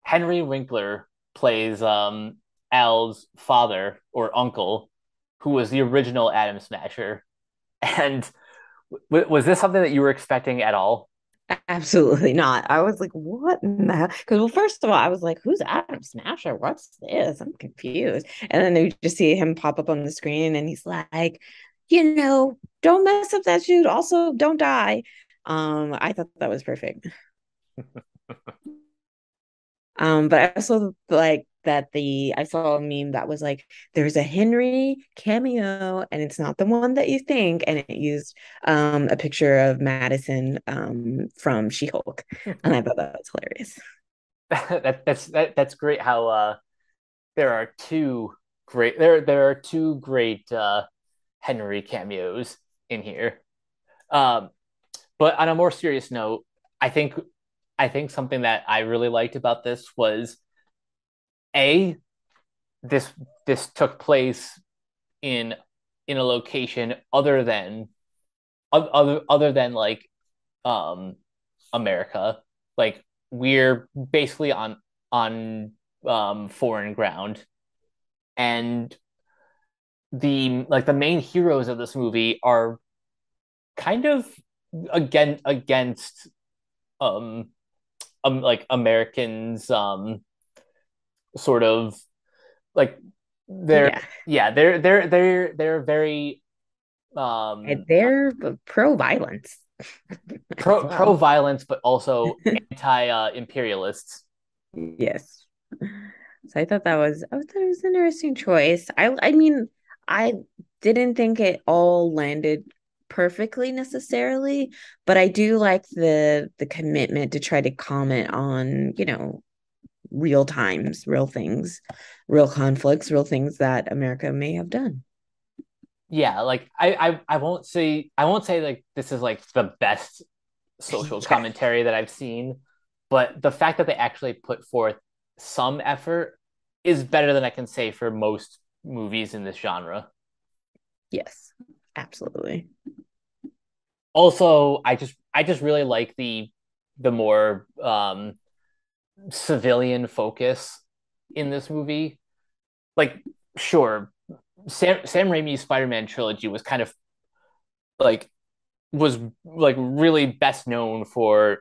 Henry Winkler plays um, Al's father or uncle, who was the original Atom Smasher. And w- was this something that you were expecting at all? Absolutely not. I was like, what in the hell? Because, well, first of all, I was like, who's Atom Smasher? What's this? I'm confused. And then you just see him pop up on the screen and he's like, you know, don't mess up that shoot. Also, don't die. Um, I thought that was perfect. <laughs> um, but I also like that the I saw a meme that was like there's a Henry cameo and it's not the one that you think and it used um a picture of Madisynn um from She-Hulk and I thought that was hilarious. <laughs> that, that's that, that's great how uh there are two great there there are two great uh Henry cameos in here. Um but on a more serious note, I think I think something that I really liked about this was a this this took place in in a location other than other other than like um America. Like we're basically on on um foreign ground. And the like the main heroes of this movie are kind of again against um um like Americans um sort of like they're yeah, yeah they're they're they're they're very um and they're <laughs> pro violence pro pro violence but also anti uh, imperialists. Yes. So i thought that was i thought it was an interesting choice. I i mean i didn't think it all landed perfectly necessarily but i do like the the commitment to try to comment on you know real times, real things, real conflicts, real things that America may have done. Yeah, like I, I, I won't say I won't say like this is like the best social <laughs> commentary that I've seen, but the fact that they actually put forth some effort is better than I can say for most movies in this genre. Yes, absolutely. Also, I just I just really like the the more um civilian focus in this movie. Like, sure, Sam Sam Raimi's Spider-Man trilogy was kind of like was like really best known for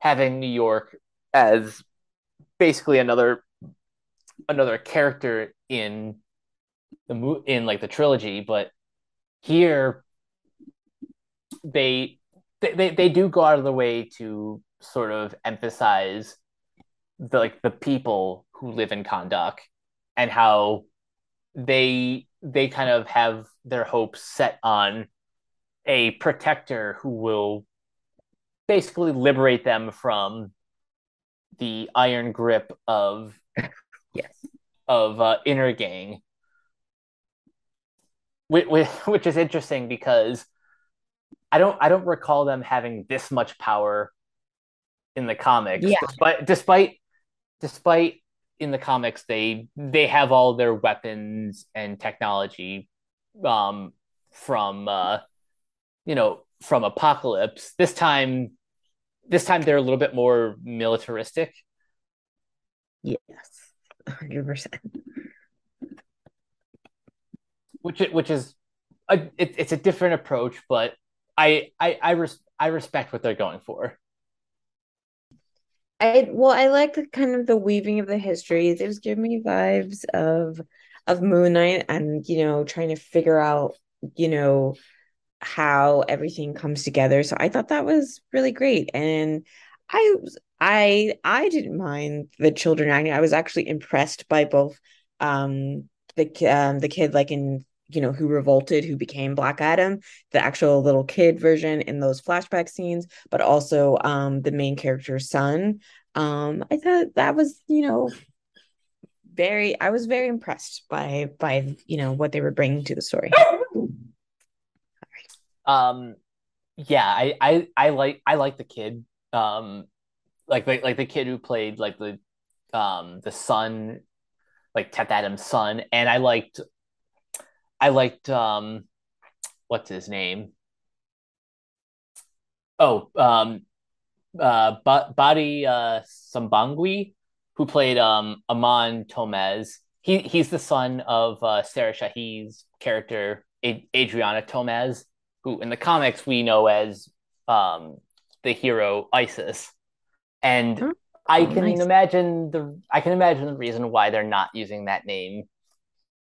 having New York as basically another another character in the mo- in like the trilogy, but here they they they do go out of the way to sort of emphasize the like the people who live in Kahndaq and how they they kind of have their hopes set on a protector who will basically liberate them from the iron grip of <laughs> yes of uh, Intergang which, <laughs> which is interesting because I don't I don't recall them having this much power in the comics yeah. despite despite despite in the comics they they have all their weapons and technology um from uh you know from Apokolips. This time this time they're a little bit more militaristic. Yes 100% which which is a, it, it's a different approach but i i I, res, I respect what they're going for I well, I like the kind of the weaving of the histories. It was giving me vibes of of Moon Knight and you know trying to figure out you know how everything comes together. So I thought that was really great, and I I I didn't mind the children acting. I was actually impressed by both um the um the kid like in you know, who revolted, who became Black Adam, the actual little kid version in those flashback scenes, but also um, the main character's son. Um, I thought that was, you know, very. I was very impressed by by you know what they were bringing to the story. <laughs> um, yeah, I I I like I like the kid. Um, like like like the kid who played like the um the son, like Teth Adams' son, and I liked I liked um what's his name? Oh, um uh Bodhi uh Sabongui, who played um Amon Tomaz. He he's the son of uh Sarah Shahi's character A- Adrianna Tomaz, who in the comics we know as um the hero Isis. And Oh, I can nice. imagine the I can imagine the reason why they're not using that name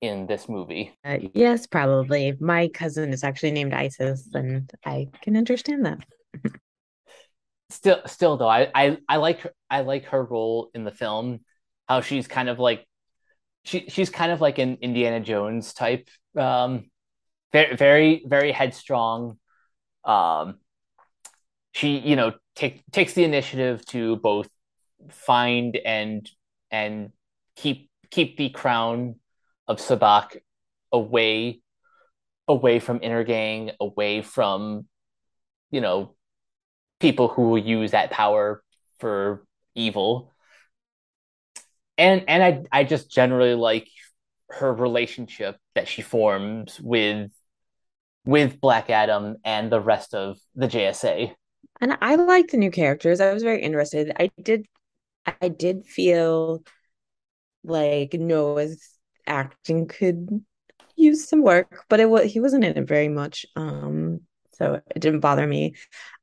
in this movie. Uh, yes, probably. My cousin is actually named Isis, and I can understand that. Still, still though, I I, I like her, I like her role in the film. How she's kind of like she she's kind of like an Indiana Jones type. Um, very very very headstrong. Um, she you know take, takes the initiative to both find and and keep keep the crown of Sabbac away away from Intergang, away from you know people who will use that power for evil. And and I I just generally like her relationship that she forms with with Black Adam and the rest of the JSA. And I like the new characters. I was very interested. I did I did feel like Noah's acting could use some work, but it was he wasn't in it very much. Um, so it didn't bother me.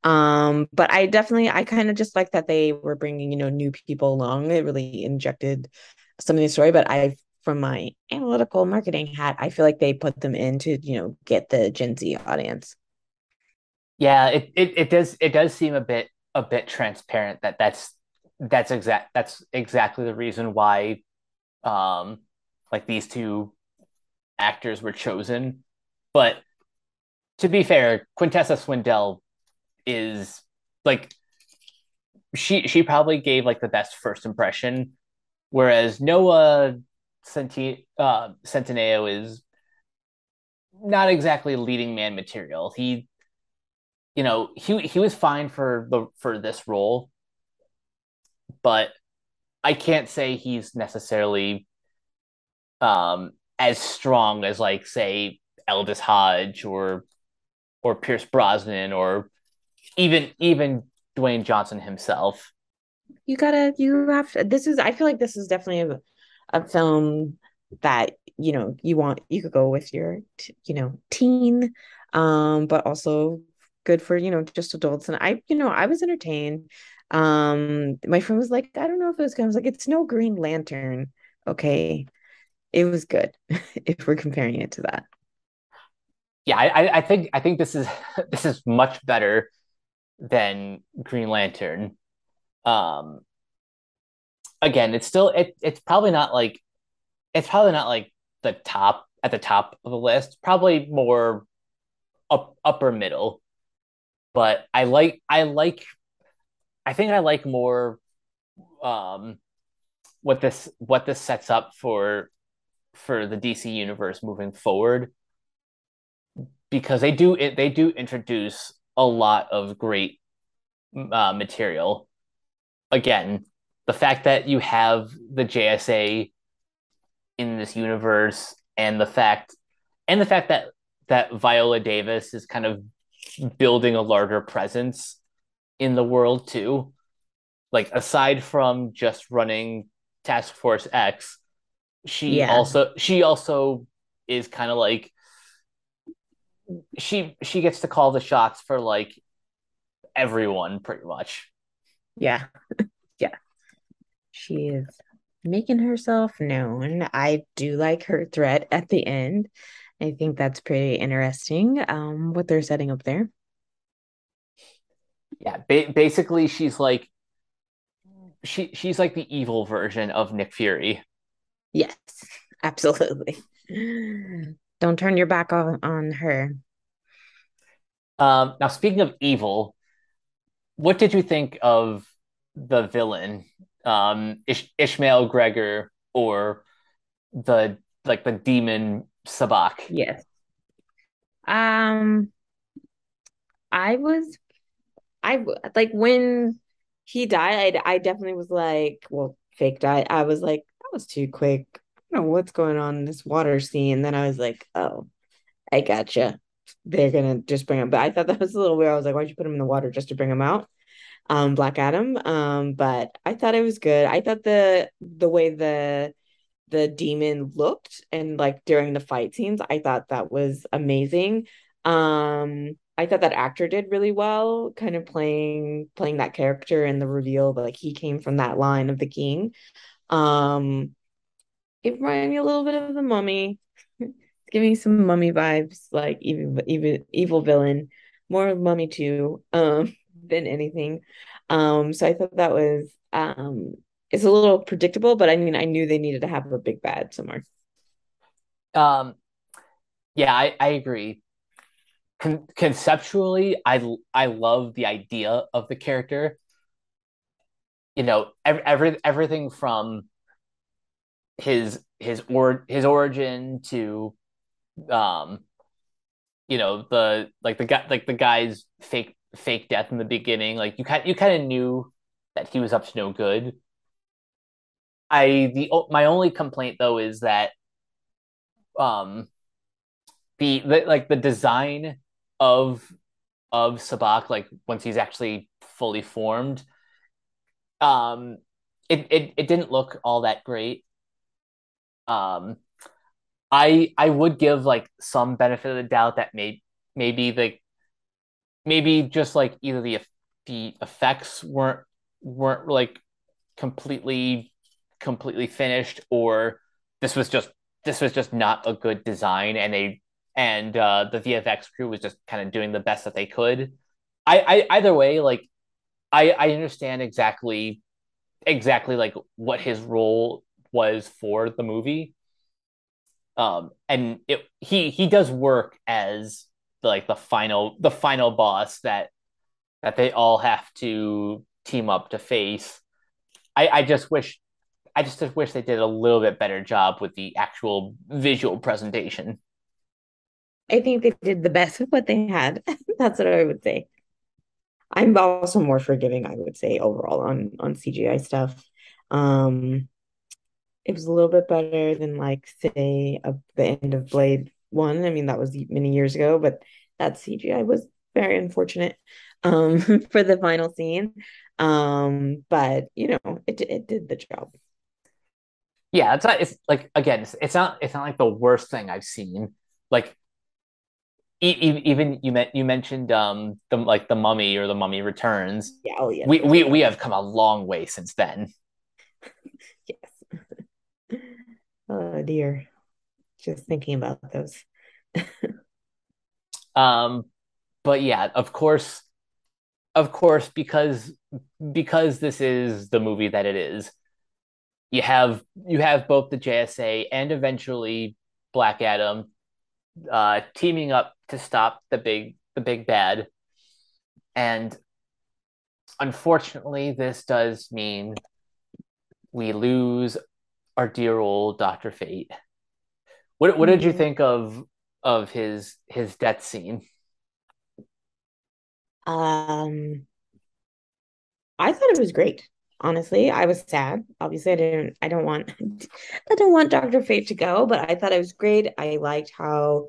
Um, but I definitely I kind of just like that they were bringing, you know, new people along. It really injected some of the story, but I from my analytical marketing hat, I feel like they put them in to, you know, get the Gen Z audience. Yeah, it, it, it does it does seem a bit a bit transparent that that's that's exact that's exactly the reason why um like these two actors were chosen. But to be fair, Quintessa Swindell is like she she probably gave like the best first impression, whereas Noah Centi- uh, Centineo is not exactly leading man material. He, you know, he he was fine for the for this role, but I can't say he's necessarily um as strong as like say Aldis Hodge or or Pierce Brosnan or even even Dwayne Johnson himself. You gotta, you have to, this is, I feel like this is definitely a, a film that, you know, you want, you could go with your, you know, teen, um, but also good for, you know, just adults. And I, you know, I was entertained. Um, my friend was like, I don't know if it was. I was like, it's no Green Lantern. Okay. It was good <laughs> if we're comparing it to that. Yeah, I, I think I think this is <laughs> this is much better than Green Lantern. Um, again, it's still it it's probably not like it's probably not like the top at the top of the list. Probably more up upper middle. But I like I like I think I like more um what this what this sets up for for the DC universe moving forward because they do it they do introduce a lot of great uh, material. Again, the fact that you have the JSA in this universe and the fact and the fact that that Viola Davis is kind of building a larger presence in the world too. Like aside from just running Task Force X, she Yeah. also she also is kind of like she she gets to call the shots for like everyone pretty much. Yeah. <laughs> Yeah. She is making herself known. I do like her threat at the end. I think that's pretty interesting, um, what they're setting up there. Yeah, ba- basically she's like she she's like the evil version of Nick Fury. Yes, absolutely. Don't turn your back on, on her. Um, now speaking of evil, what did you think of the villain, um, Ish- Ishmael Gregor, or the like the demon Sabbac? Yes. Um, I was I like when he died, I, I definitely was like, well, fake die. I was like, was too quick. I don't know what's going on in this water scene. And then I was like, oh, I gotcha. They're gonna just bring him. But I thought that was a little weird. I was like, why'd you put him in the water just to bring him out? Um, Black Adam. Um, but I thought it was good. I thought the the way the the demon looked and like during the fight scenes, I thought that was amazing. Um, I thought that actor did really well, kind of playing playing that character and the reveal like he came from that line of the king. Um, it reminded me a little bit of the mummy. <laughs> It's giving some mummy vibes, like evil, evil, evil villain, more mummy too, um, <laughs> than anything. Um, so I thought that was um, it's a little predictable, but I mean, I knew they needed to have a big bad somewhere. Um, yeah, I, I agree. Con- conceptually, I I love the idea of the character. You know, every, every everything from his his or his origin to um you know the like the guy like the guy's fake fake death in the beginning like you kind you kind of knew that he was up to no good. I the my only complaint though is that um the, the like the design of of Sabbac like once he's actually fully formed um it, it it didn't look all that great um I I would give like some benefit of the doubt that may maybe the maybe just like either the the effects weren't weren't like completely completely finished or this was just this was just not a good design and they and uh the VFX crew was just kind of doing the best that they could. I, I either way like I I understand exactly exactly like what his role was for the movie. Um and it he he does work as like the final the final boss that that they all have to team up to face. I i just wish i just wish they did a little bit better job with the actual visual presentation. I think they did the best with what they had. <laughs> That's what i would say i'm also more forgiving i would say overall on on cgi stuff um it was a little bit better than like say of the end of Blade One. I mean, that was many years ago, but that CGI was very unfortunate um, <laughs> for the final scene. Um, but you know, it it did the job. Yeah, it's not. It's like again, it's, it's not. It's not like the worst thing I've seen. Like even you met you mentioned um the like the mummy or the mummy returns yeah oh yeah we we, we have come a long way since then <laughs> Yes. <laughs> Oh dear. Just thinking about those. <laughs> um but yeah, of course of course because because this is the movie that it is. You have you have both the JSA and eventually Black Adam uh teaming up to stop the big the big bad. And unfortunately this does mean we lose our dear old Doctor Fate. What what did you mm-hmm. think of of his his death scene? Um, I thought it was great. Honestly, I was sad. Obviously, I didn't. I don't want. <laughs> I don't want Doctor Fate to go, but I thought it was great. I liked how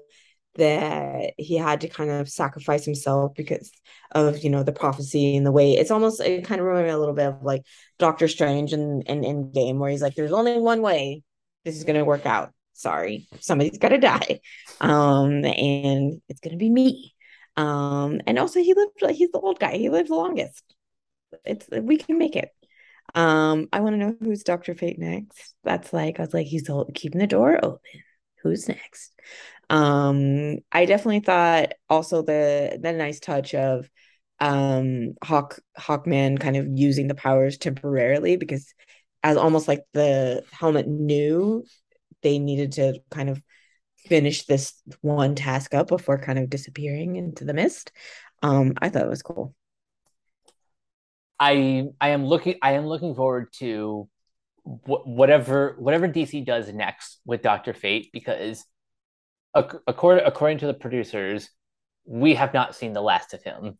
that he had to kind of sacrifice himself because of you know the prophecy and the way it's almost it kind of reminded me a little bit of like Doctor Strange and and Endgame where he's like there's only one way this is going to work out sorry somebody's got to die um and it's going to be me um and also he lived he's the old guy he lived the longest it's we can make it um I want to know who's Doctor Fate next that's like I was like he's keeping the door open who's next um, I definitely thought also the the nice touch of um Hawk Hawkman kind of using the powers temporarily because as almost like the helmet knew they needed to kind of finish this one task up before kind of disappearing into the mist. Um, I thought it was cool. I I am looking I am looking forward to wh- whatever whatever DC does next with Doctor Fate because according according to the producers, we have not seen the last of him.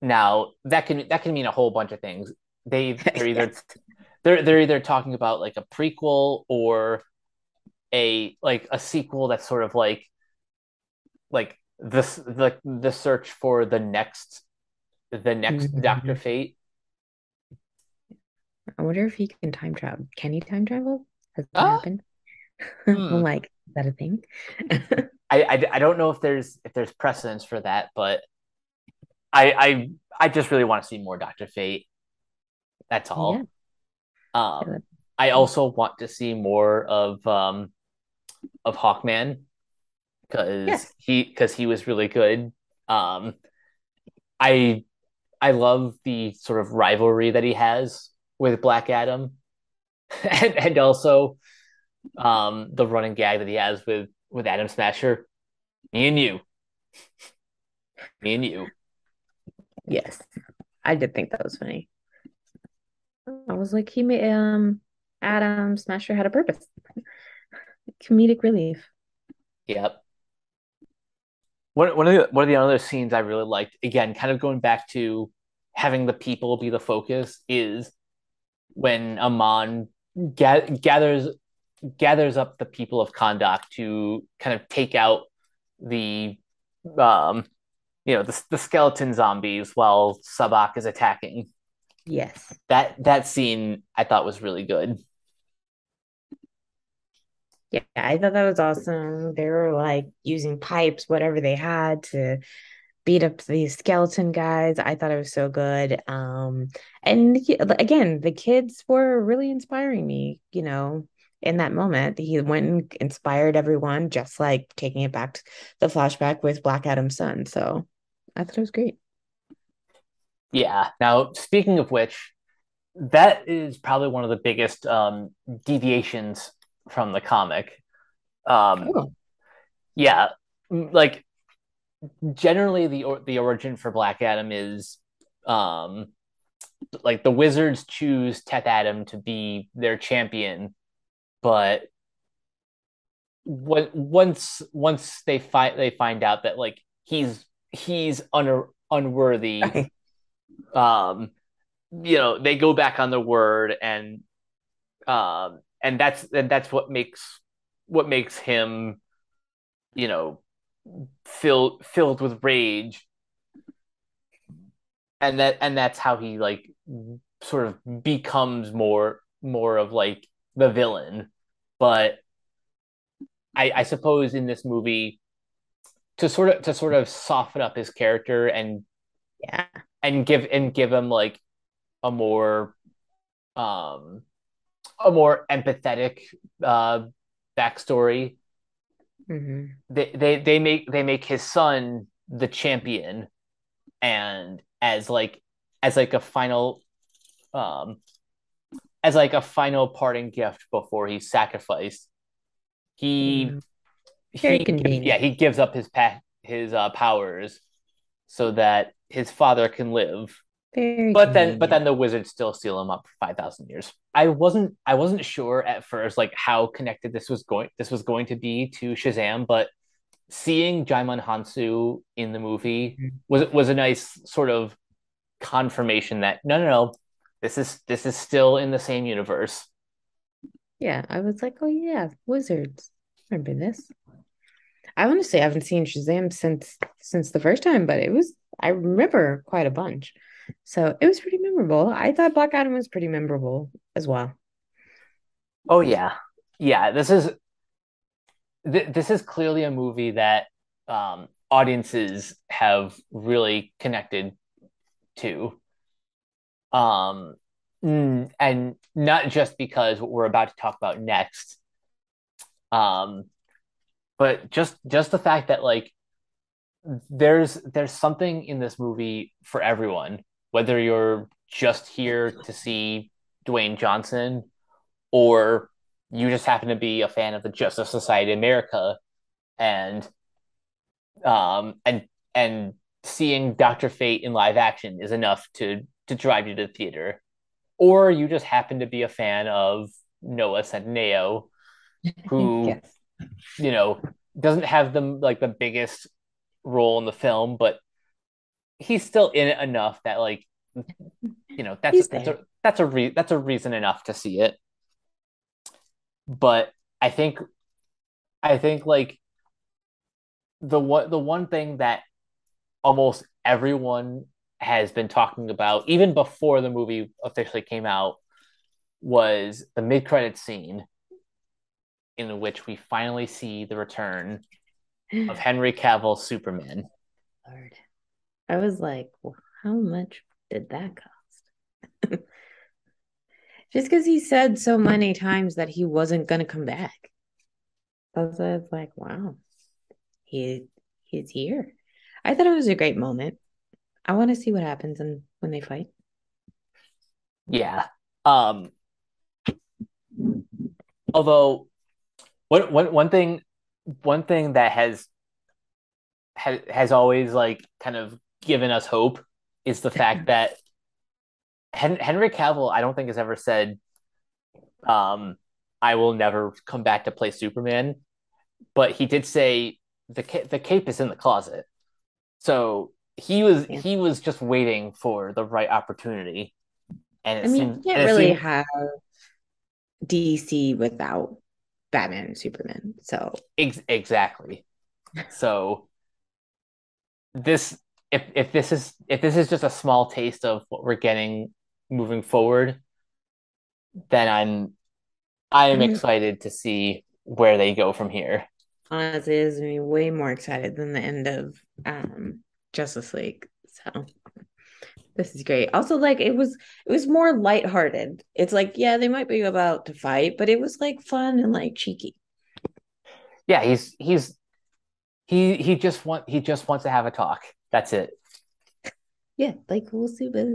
Now that can that can mean a whole bunch of things. They <laughs> they're either <laughs> they're they're either talking about like a prequel or a like a sequel that's sort of like like this the the search for the next the next Doctor Mhm. Fate. I wonder if he can time travel. Can he time travel? Has that Ah, happened? <laughs> hmm. I'm like, is that a thing? <laughs> I, I I don't know if there's if there's precedence for that, but I I I just really want to see more Doctor Fate. That's all. yeah, Um, that- I also want to see more of um of Hawkman because Yes. he because he was really good. Um, I I love the sort of rivalry that he has with Black Adam, <laughs> and, and also um the running gag that he has with with Atom Smasher. Me and you, <laughs> me and you. Yes. I did think that was funny. I was like, he made um Atom Smasher had a purpose. <laughs> Comedic relief. Yep. One one of the one of the other scenes I really liked, again, kind of going back to having the people be the focus, is when Amon ga- gathers gathers up the people of Kahndaq to kind of take out the um you know the the skeleton zombies while Sabbac is attacking. Yes. That that scene I thought was really good. Yeah, I thought that was awesome. They were like using pipes, whatever they had to beat up these skeleton guys. I thought it was so good. Um, and again, the kids were really inspiring me, you know, in that moment. He went and inspired everyone, just like taking it back to the flashback with Black Adam's son. So I thought it was great. Yeah. Now, speaking of which, that is probably one of the biggest um deviations from the comic. Um Oh, yeah, like generally the or- the origin for Black Adam is um like the Wizards choose Teth Adam to be their champion, but what once once they find they find out that like he's he's un- unworthy, <laughs> um you know, they go back on their word and um and that's and that's what makes what makes him, you know, filled filled with rage and that and that's how he like sort of becomes more more of like the villain but i i suppose in this movie to sort of to sort of soften up his character and Yeah. and give and give him like a more um a more empathetic uh backstory. Hmm they they they make they make his son the champion and as like as like a final um as like a final parting gift before he's sacrificed he Yeah. Very he yeah he gives up his pa- his uh, powers so that his father can live Very but then but then the wizards still seal him up for 5000 years i wasn't i wasn't sure at first like how connected this was going this was going to be to shazam but seeing Djimon Hounsou in the movie Mhm. was was a nice sort of confirmation that no no no this is this is still in the same universe Yeah, I was like, oh yeah, Wizards. Remember this? I want to say I haven't seen Shazam since since the first time, but it was I remember quite a bunch. So it was pretty memorable. I thought Black Adam was pretty memorable as well. oh yeah yeah this is th- this is clearly a movie that um audiences have really connected to um mm, and not just because what we're about to talk about next um but just just the fact that like there's there's something in this movie for everyone whether you're just here to see Dwayne Johnson or you just happen to be a fan of the Justice Society of America and um and and seeing Dr. Fate in live action is enough to to drive you to the theater or you just happen to be a fan of Noah Centineo who <laughs> Yes. you know doesn't have the like the biggest role in the film but he's still in it enough that like you know that's that's a that's a re- that's a reason enough to see it. But I think I think like the one the one thing that almost everyone has been talking about even before the movie officially came out was the mid credit scene in which we finally see the return of <sighs> Henry Cavill Superman. Lord. I was like, well, how much did that cost? <laughs> Just because he said so many times that he wasn't going to come back. I was, like, wow, he he's here. I thought it was a great moment. I want to see what happens and when they fight. Yeah. Um although one, one, one thing one thing that has has has always like kind of given us hope is the fact that Hen- Henry Cavill I don't think has ever said um I will never come back to play Superman but he did say the ca- the cape is in the closet so he was he was just waiting for the right opportunity and I mean seemed, you can't really seemed... have DC without Batman and Superman. So Ex- exactly. so this if if this is if this is just a small taste of what we're getting moving forward, then I'm I am mm-hmm. excited to see where they go from here. Honestly, is me way more excited than the end of um Justice League. So this is great. Also, like it was it was more lighthearted. It's like, yeah, they might be about to fight, but it was like fun and like cheeky. Yeah, he's he's he he just want he just wants to have a talk. That's it. Yeah, like we'll see but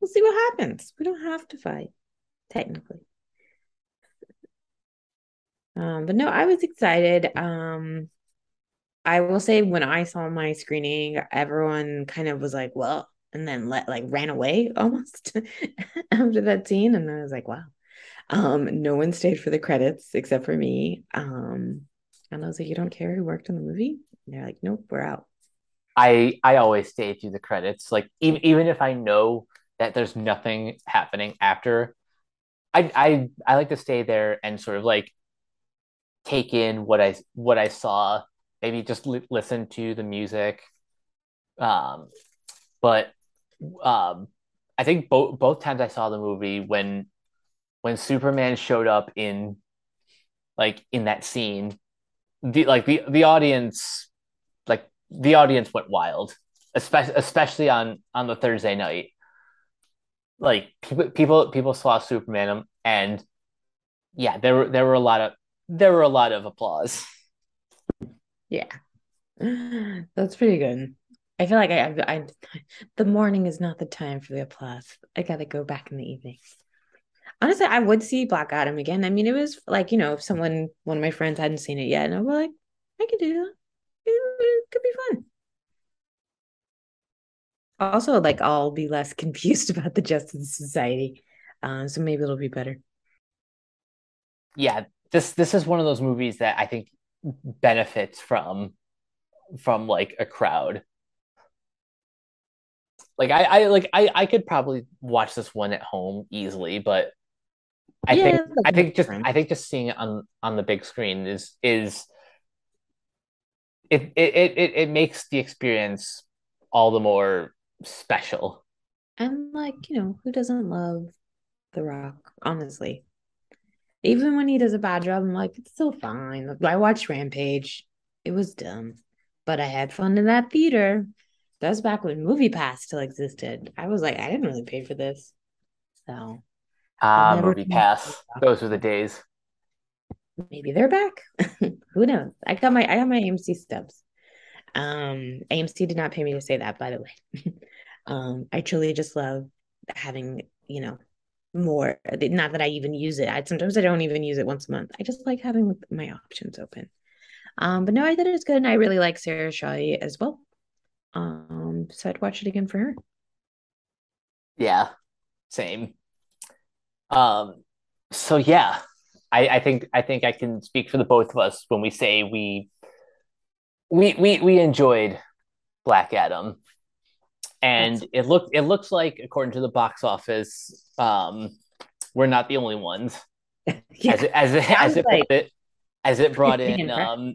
we'll see what happens. We don't have to fight, technically. Um, but no, I was excited. Um I will say when I saw my screening, everyone kind of was like, well, and then let like ran away <laughs> almost after that scene. And I was like, wow. Um, no one stayed for the credits except for me. Um, and I was like, you don't care who worked on the movie? And they're like, nope, we're out. I I always stay through the credits. Like even even if I know that there's nothing happening after, I I I like to stay there and sort of like take in what I what I saw. Maybe just li- listen to the music. Um, but um, I think both both times I saw the movie when when Superman showed up in like in that scene, the like the the audience the audience went wild, especially especially on on the Thursday night. Like people people people saw Superman um, and yeah, there were there were a lot of there were a lot of applause. Yeah. <gasps> That's pretty good. I feel like I, I, I, the morning is not the time for the applause. I gotta go back in the evening. Honestly, I would see Black Adam again. I mean, it was like you know, if someone, one of my friends hadn't seen it yet, and I'm like, I could do that. It, it could be fun. Also, like I'll be less <laughs> confused about the Justice Society, uh, so maybe it'll be better. Yeah, this this is one of those movies that I think benefits from from like a crowd like I, I like I, I could probably watch this one at home easily, but I yeah, think I think just I think just seeing it on on the big screen is is it it it it makes the experience all the more special. And like, you know, who doesn't love The Rock, honestly? Even when he does a bad job, I'm like, it's still fine. I watched Rampage. It was dumb. But I had fun in that theater. That was back when Movie Pass still existed. I was like, I didn't really pay for this. So Ah, uh, Movie Pass. Those were the days. Maybe they're back. <laughs> Who knows? I got my I got my AMC stubs. Um, AMC did not pay me to say that, by the way. <laughs> um, I truly just love having, you know, more not that I even use it. I sometimes I don't even use it once a month. I just like having my options open. Um, but no, I thought it was good and I really like Sarah Shahi as well. Um, so I'd watch it again for her. Yeah, same. Um, so yeah, I, I think I think I can speak for the both of us when we say we we we we enjoyed Black Adam. and it looked it looks like according to the box office, um, we're not the only ones. <laughs> yeah. As it as it, as it, like... it as it brought <laughs> in um,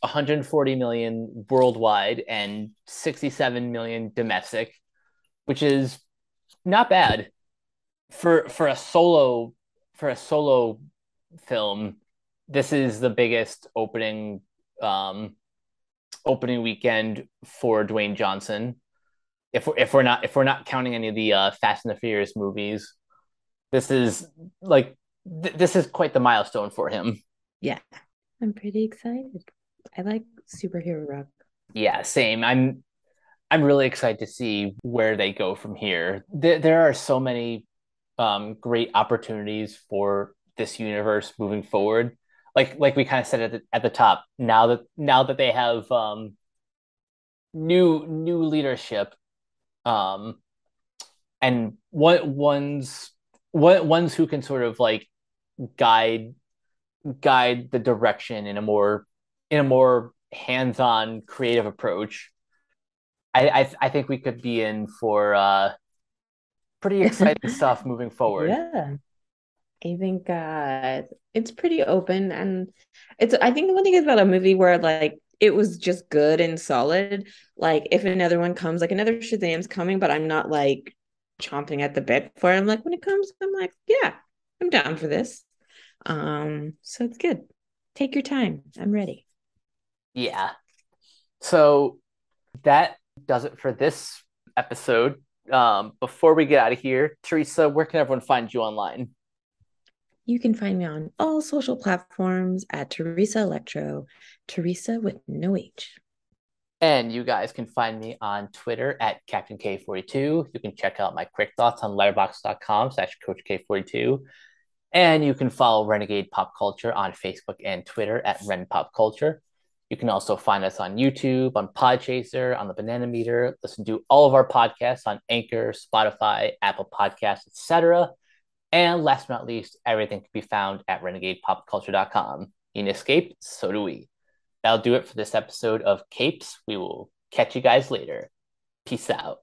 140 million worldwide and 67 million domestic, which is not bad for for a solo for a solo film. This is the biggest opening um, opening weekend for Dwayne Johnson. If we're, if we're not if we're not counting any of the uh, Fast and the Furious movies, this is like th- this is quite the milestone for him. Yeah, I'm pretty excited. I like superhero rock. Yeah, same. I'm I'm really excited to see where they go from here. There, there are so many um, great opportunities for this universe moving forward. Like like we kind of said at the, at the top. Now that now that they have um, new new leadership, um, and one ones one ones who can sort of like guide guide the direction in a more in a more hands-on creative approach i i, I think we could be in for uh pretty exciting <laughs> stuff moving forward yeah i think uh it's pretty open and it's i think the one thing is about a movie where like it was just good and solid like if another one comes like another shazam's coming but i'm not like chomping at the bit for it i'm like when it comes i'm like yeah i'm down for this um, so it's good. Take your time. I'm ready. Yeah. So that does it for this episode. Um, before we get out of here, Teresa, where can everyone find you online? You can find me on all social platforms at Teresa Electro, Teresa with no H. And you guys can find me on Twitter at Captain K42. You can check out my quick thoughts on letterboxd.com slash Coach K42. And you can follow Renegade Pop Culture on Facebook and Twitter at Ren Pop Culture. You can also find us on YouTube, on Podchaser, on the Banana Meter. Listen to all of our podcasts on Anchor, Spotify, Apple Podcasts, etc. And last but not least, everything can be found at renegadepopculture.com. In Escape, so do we. That'll do it for this episode of Capes. We will catch you guys later. Peace out.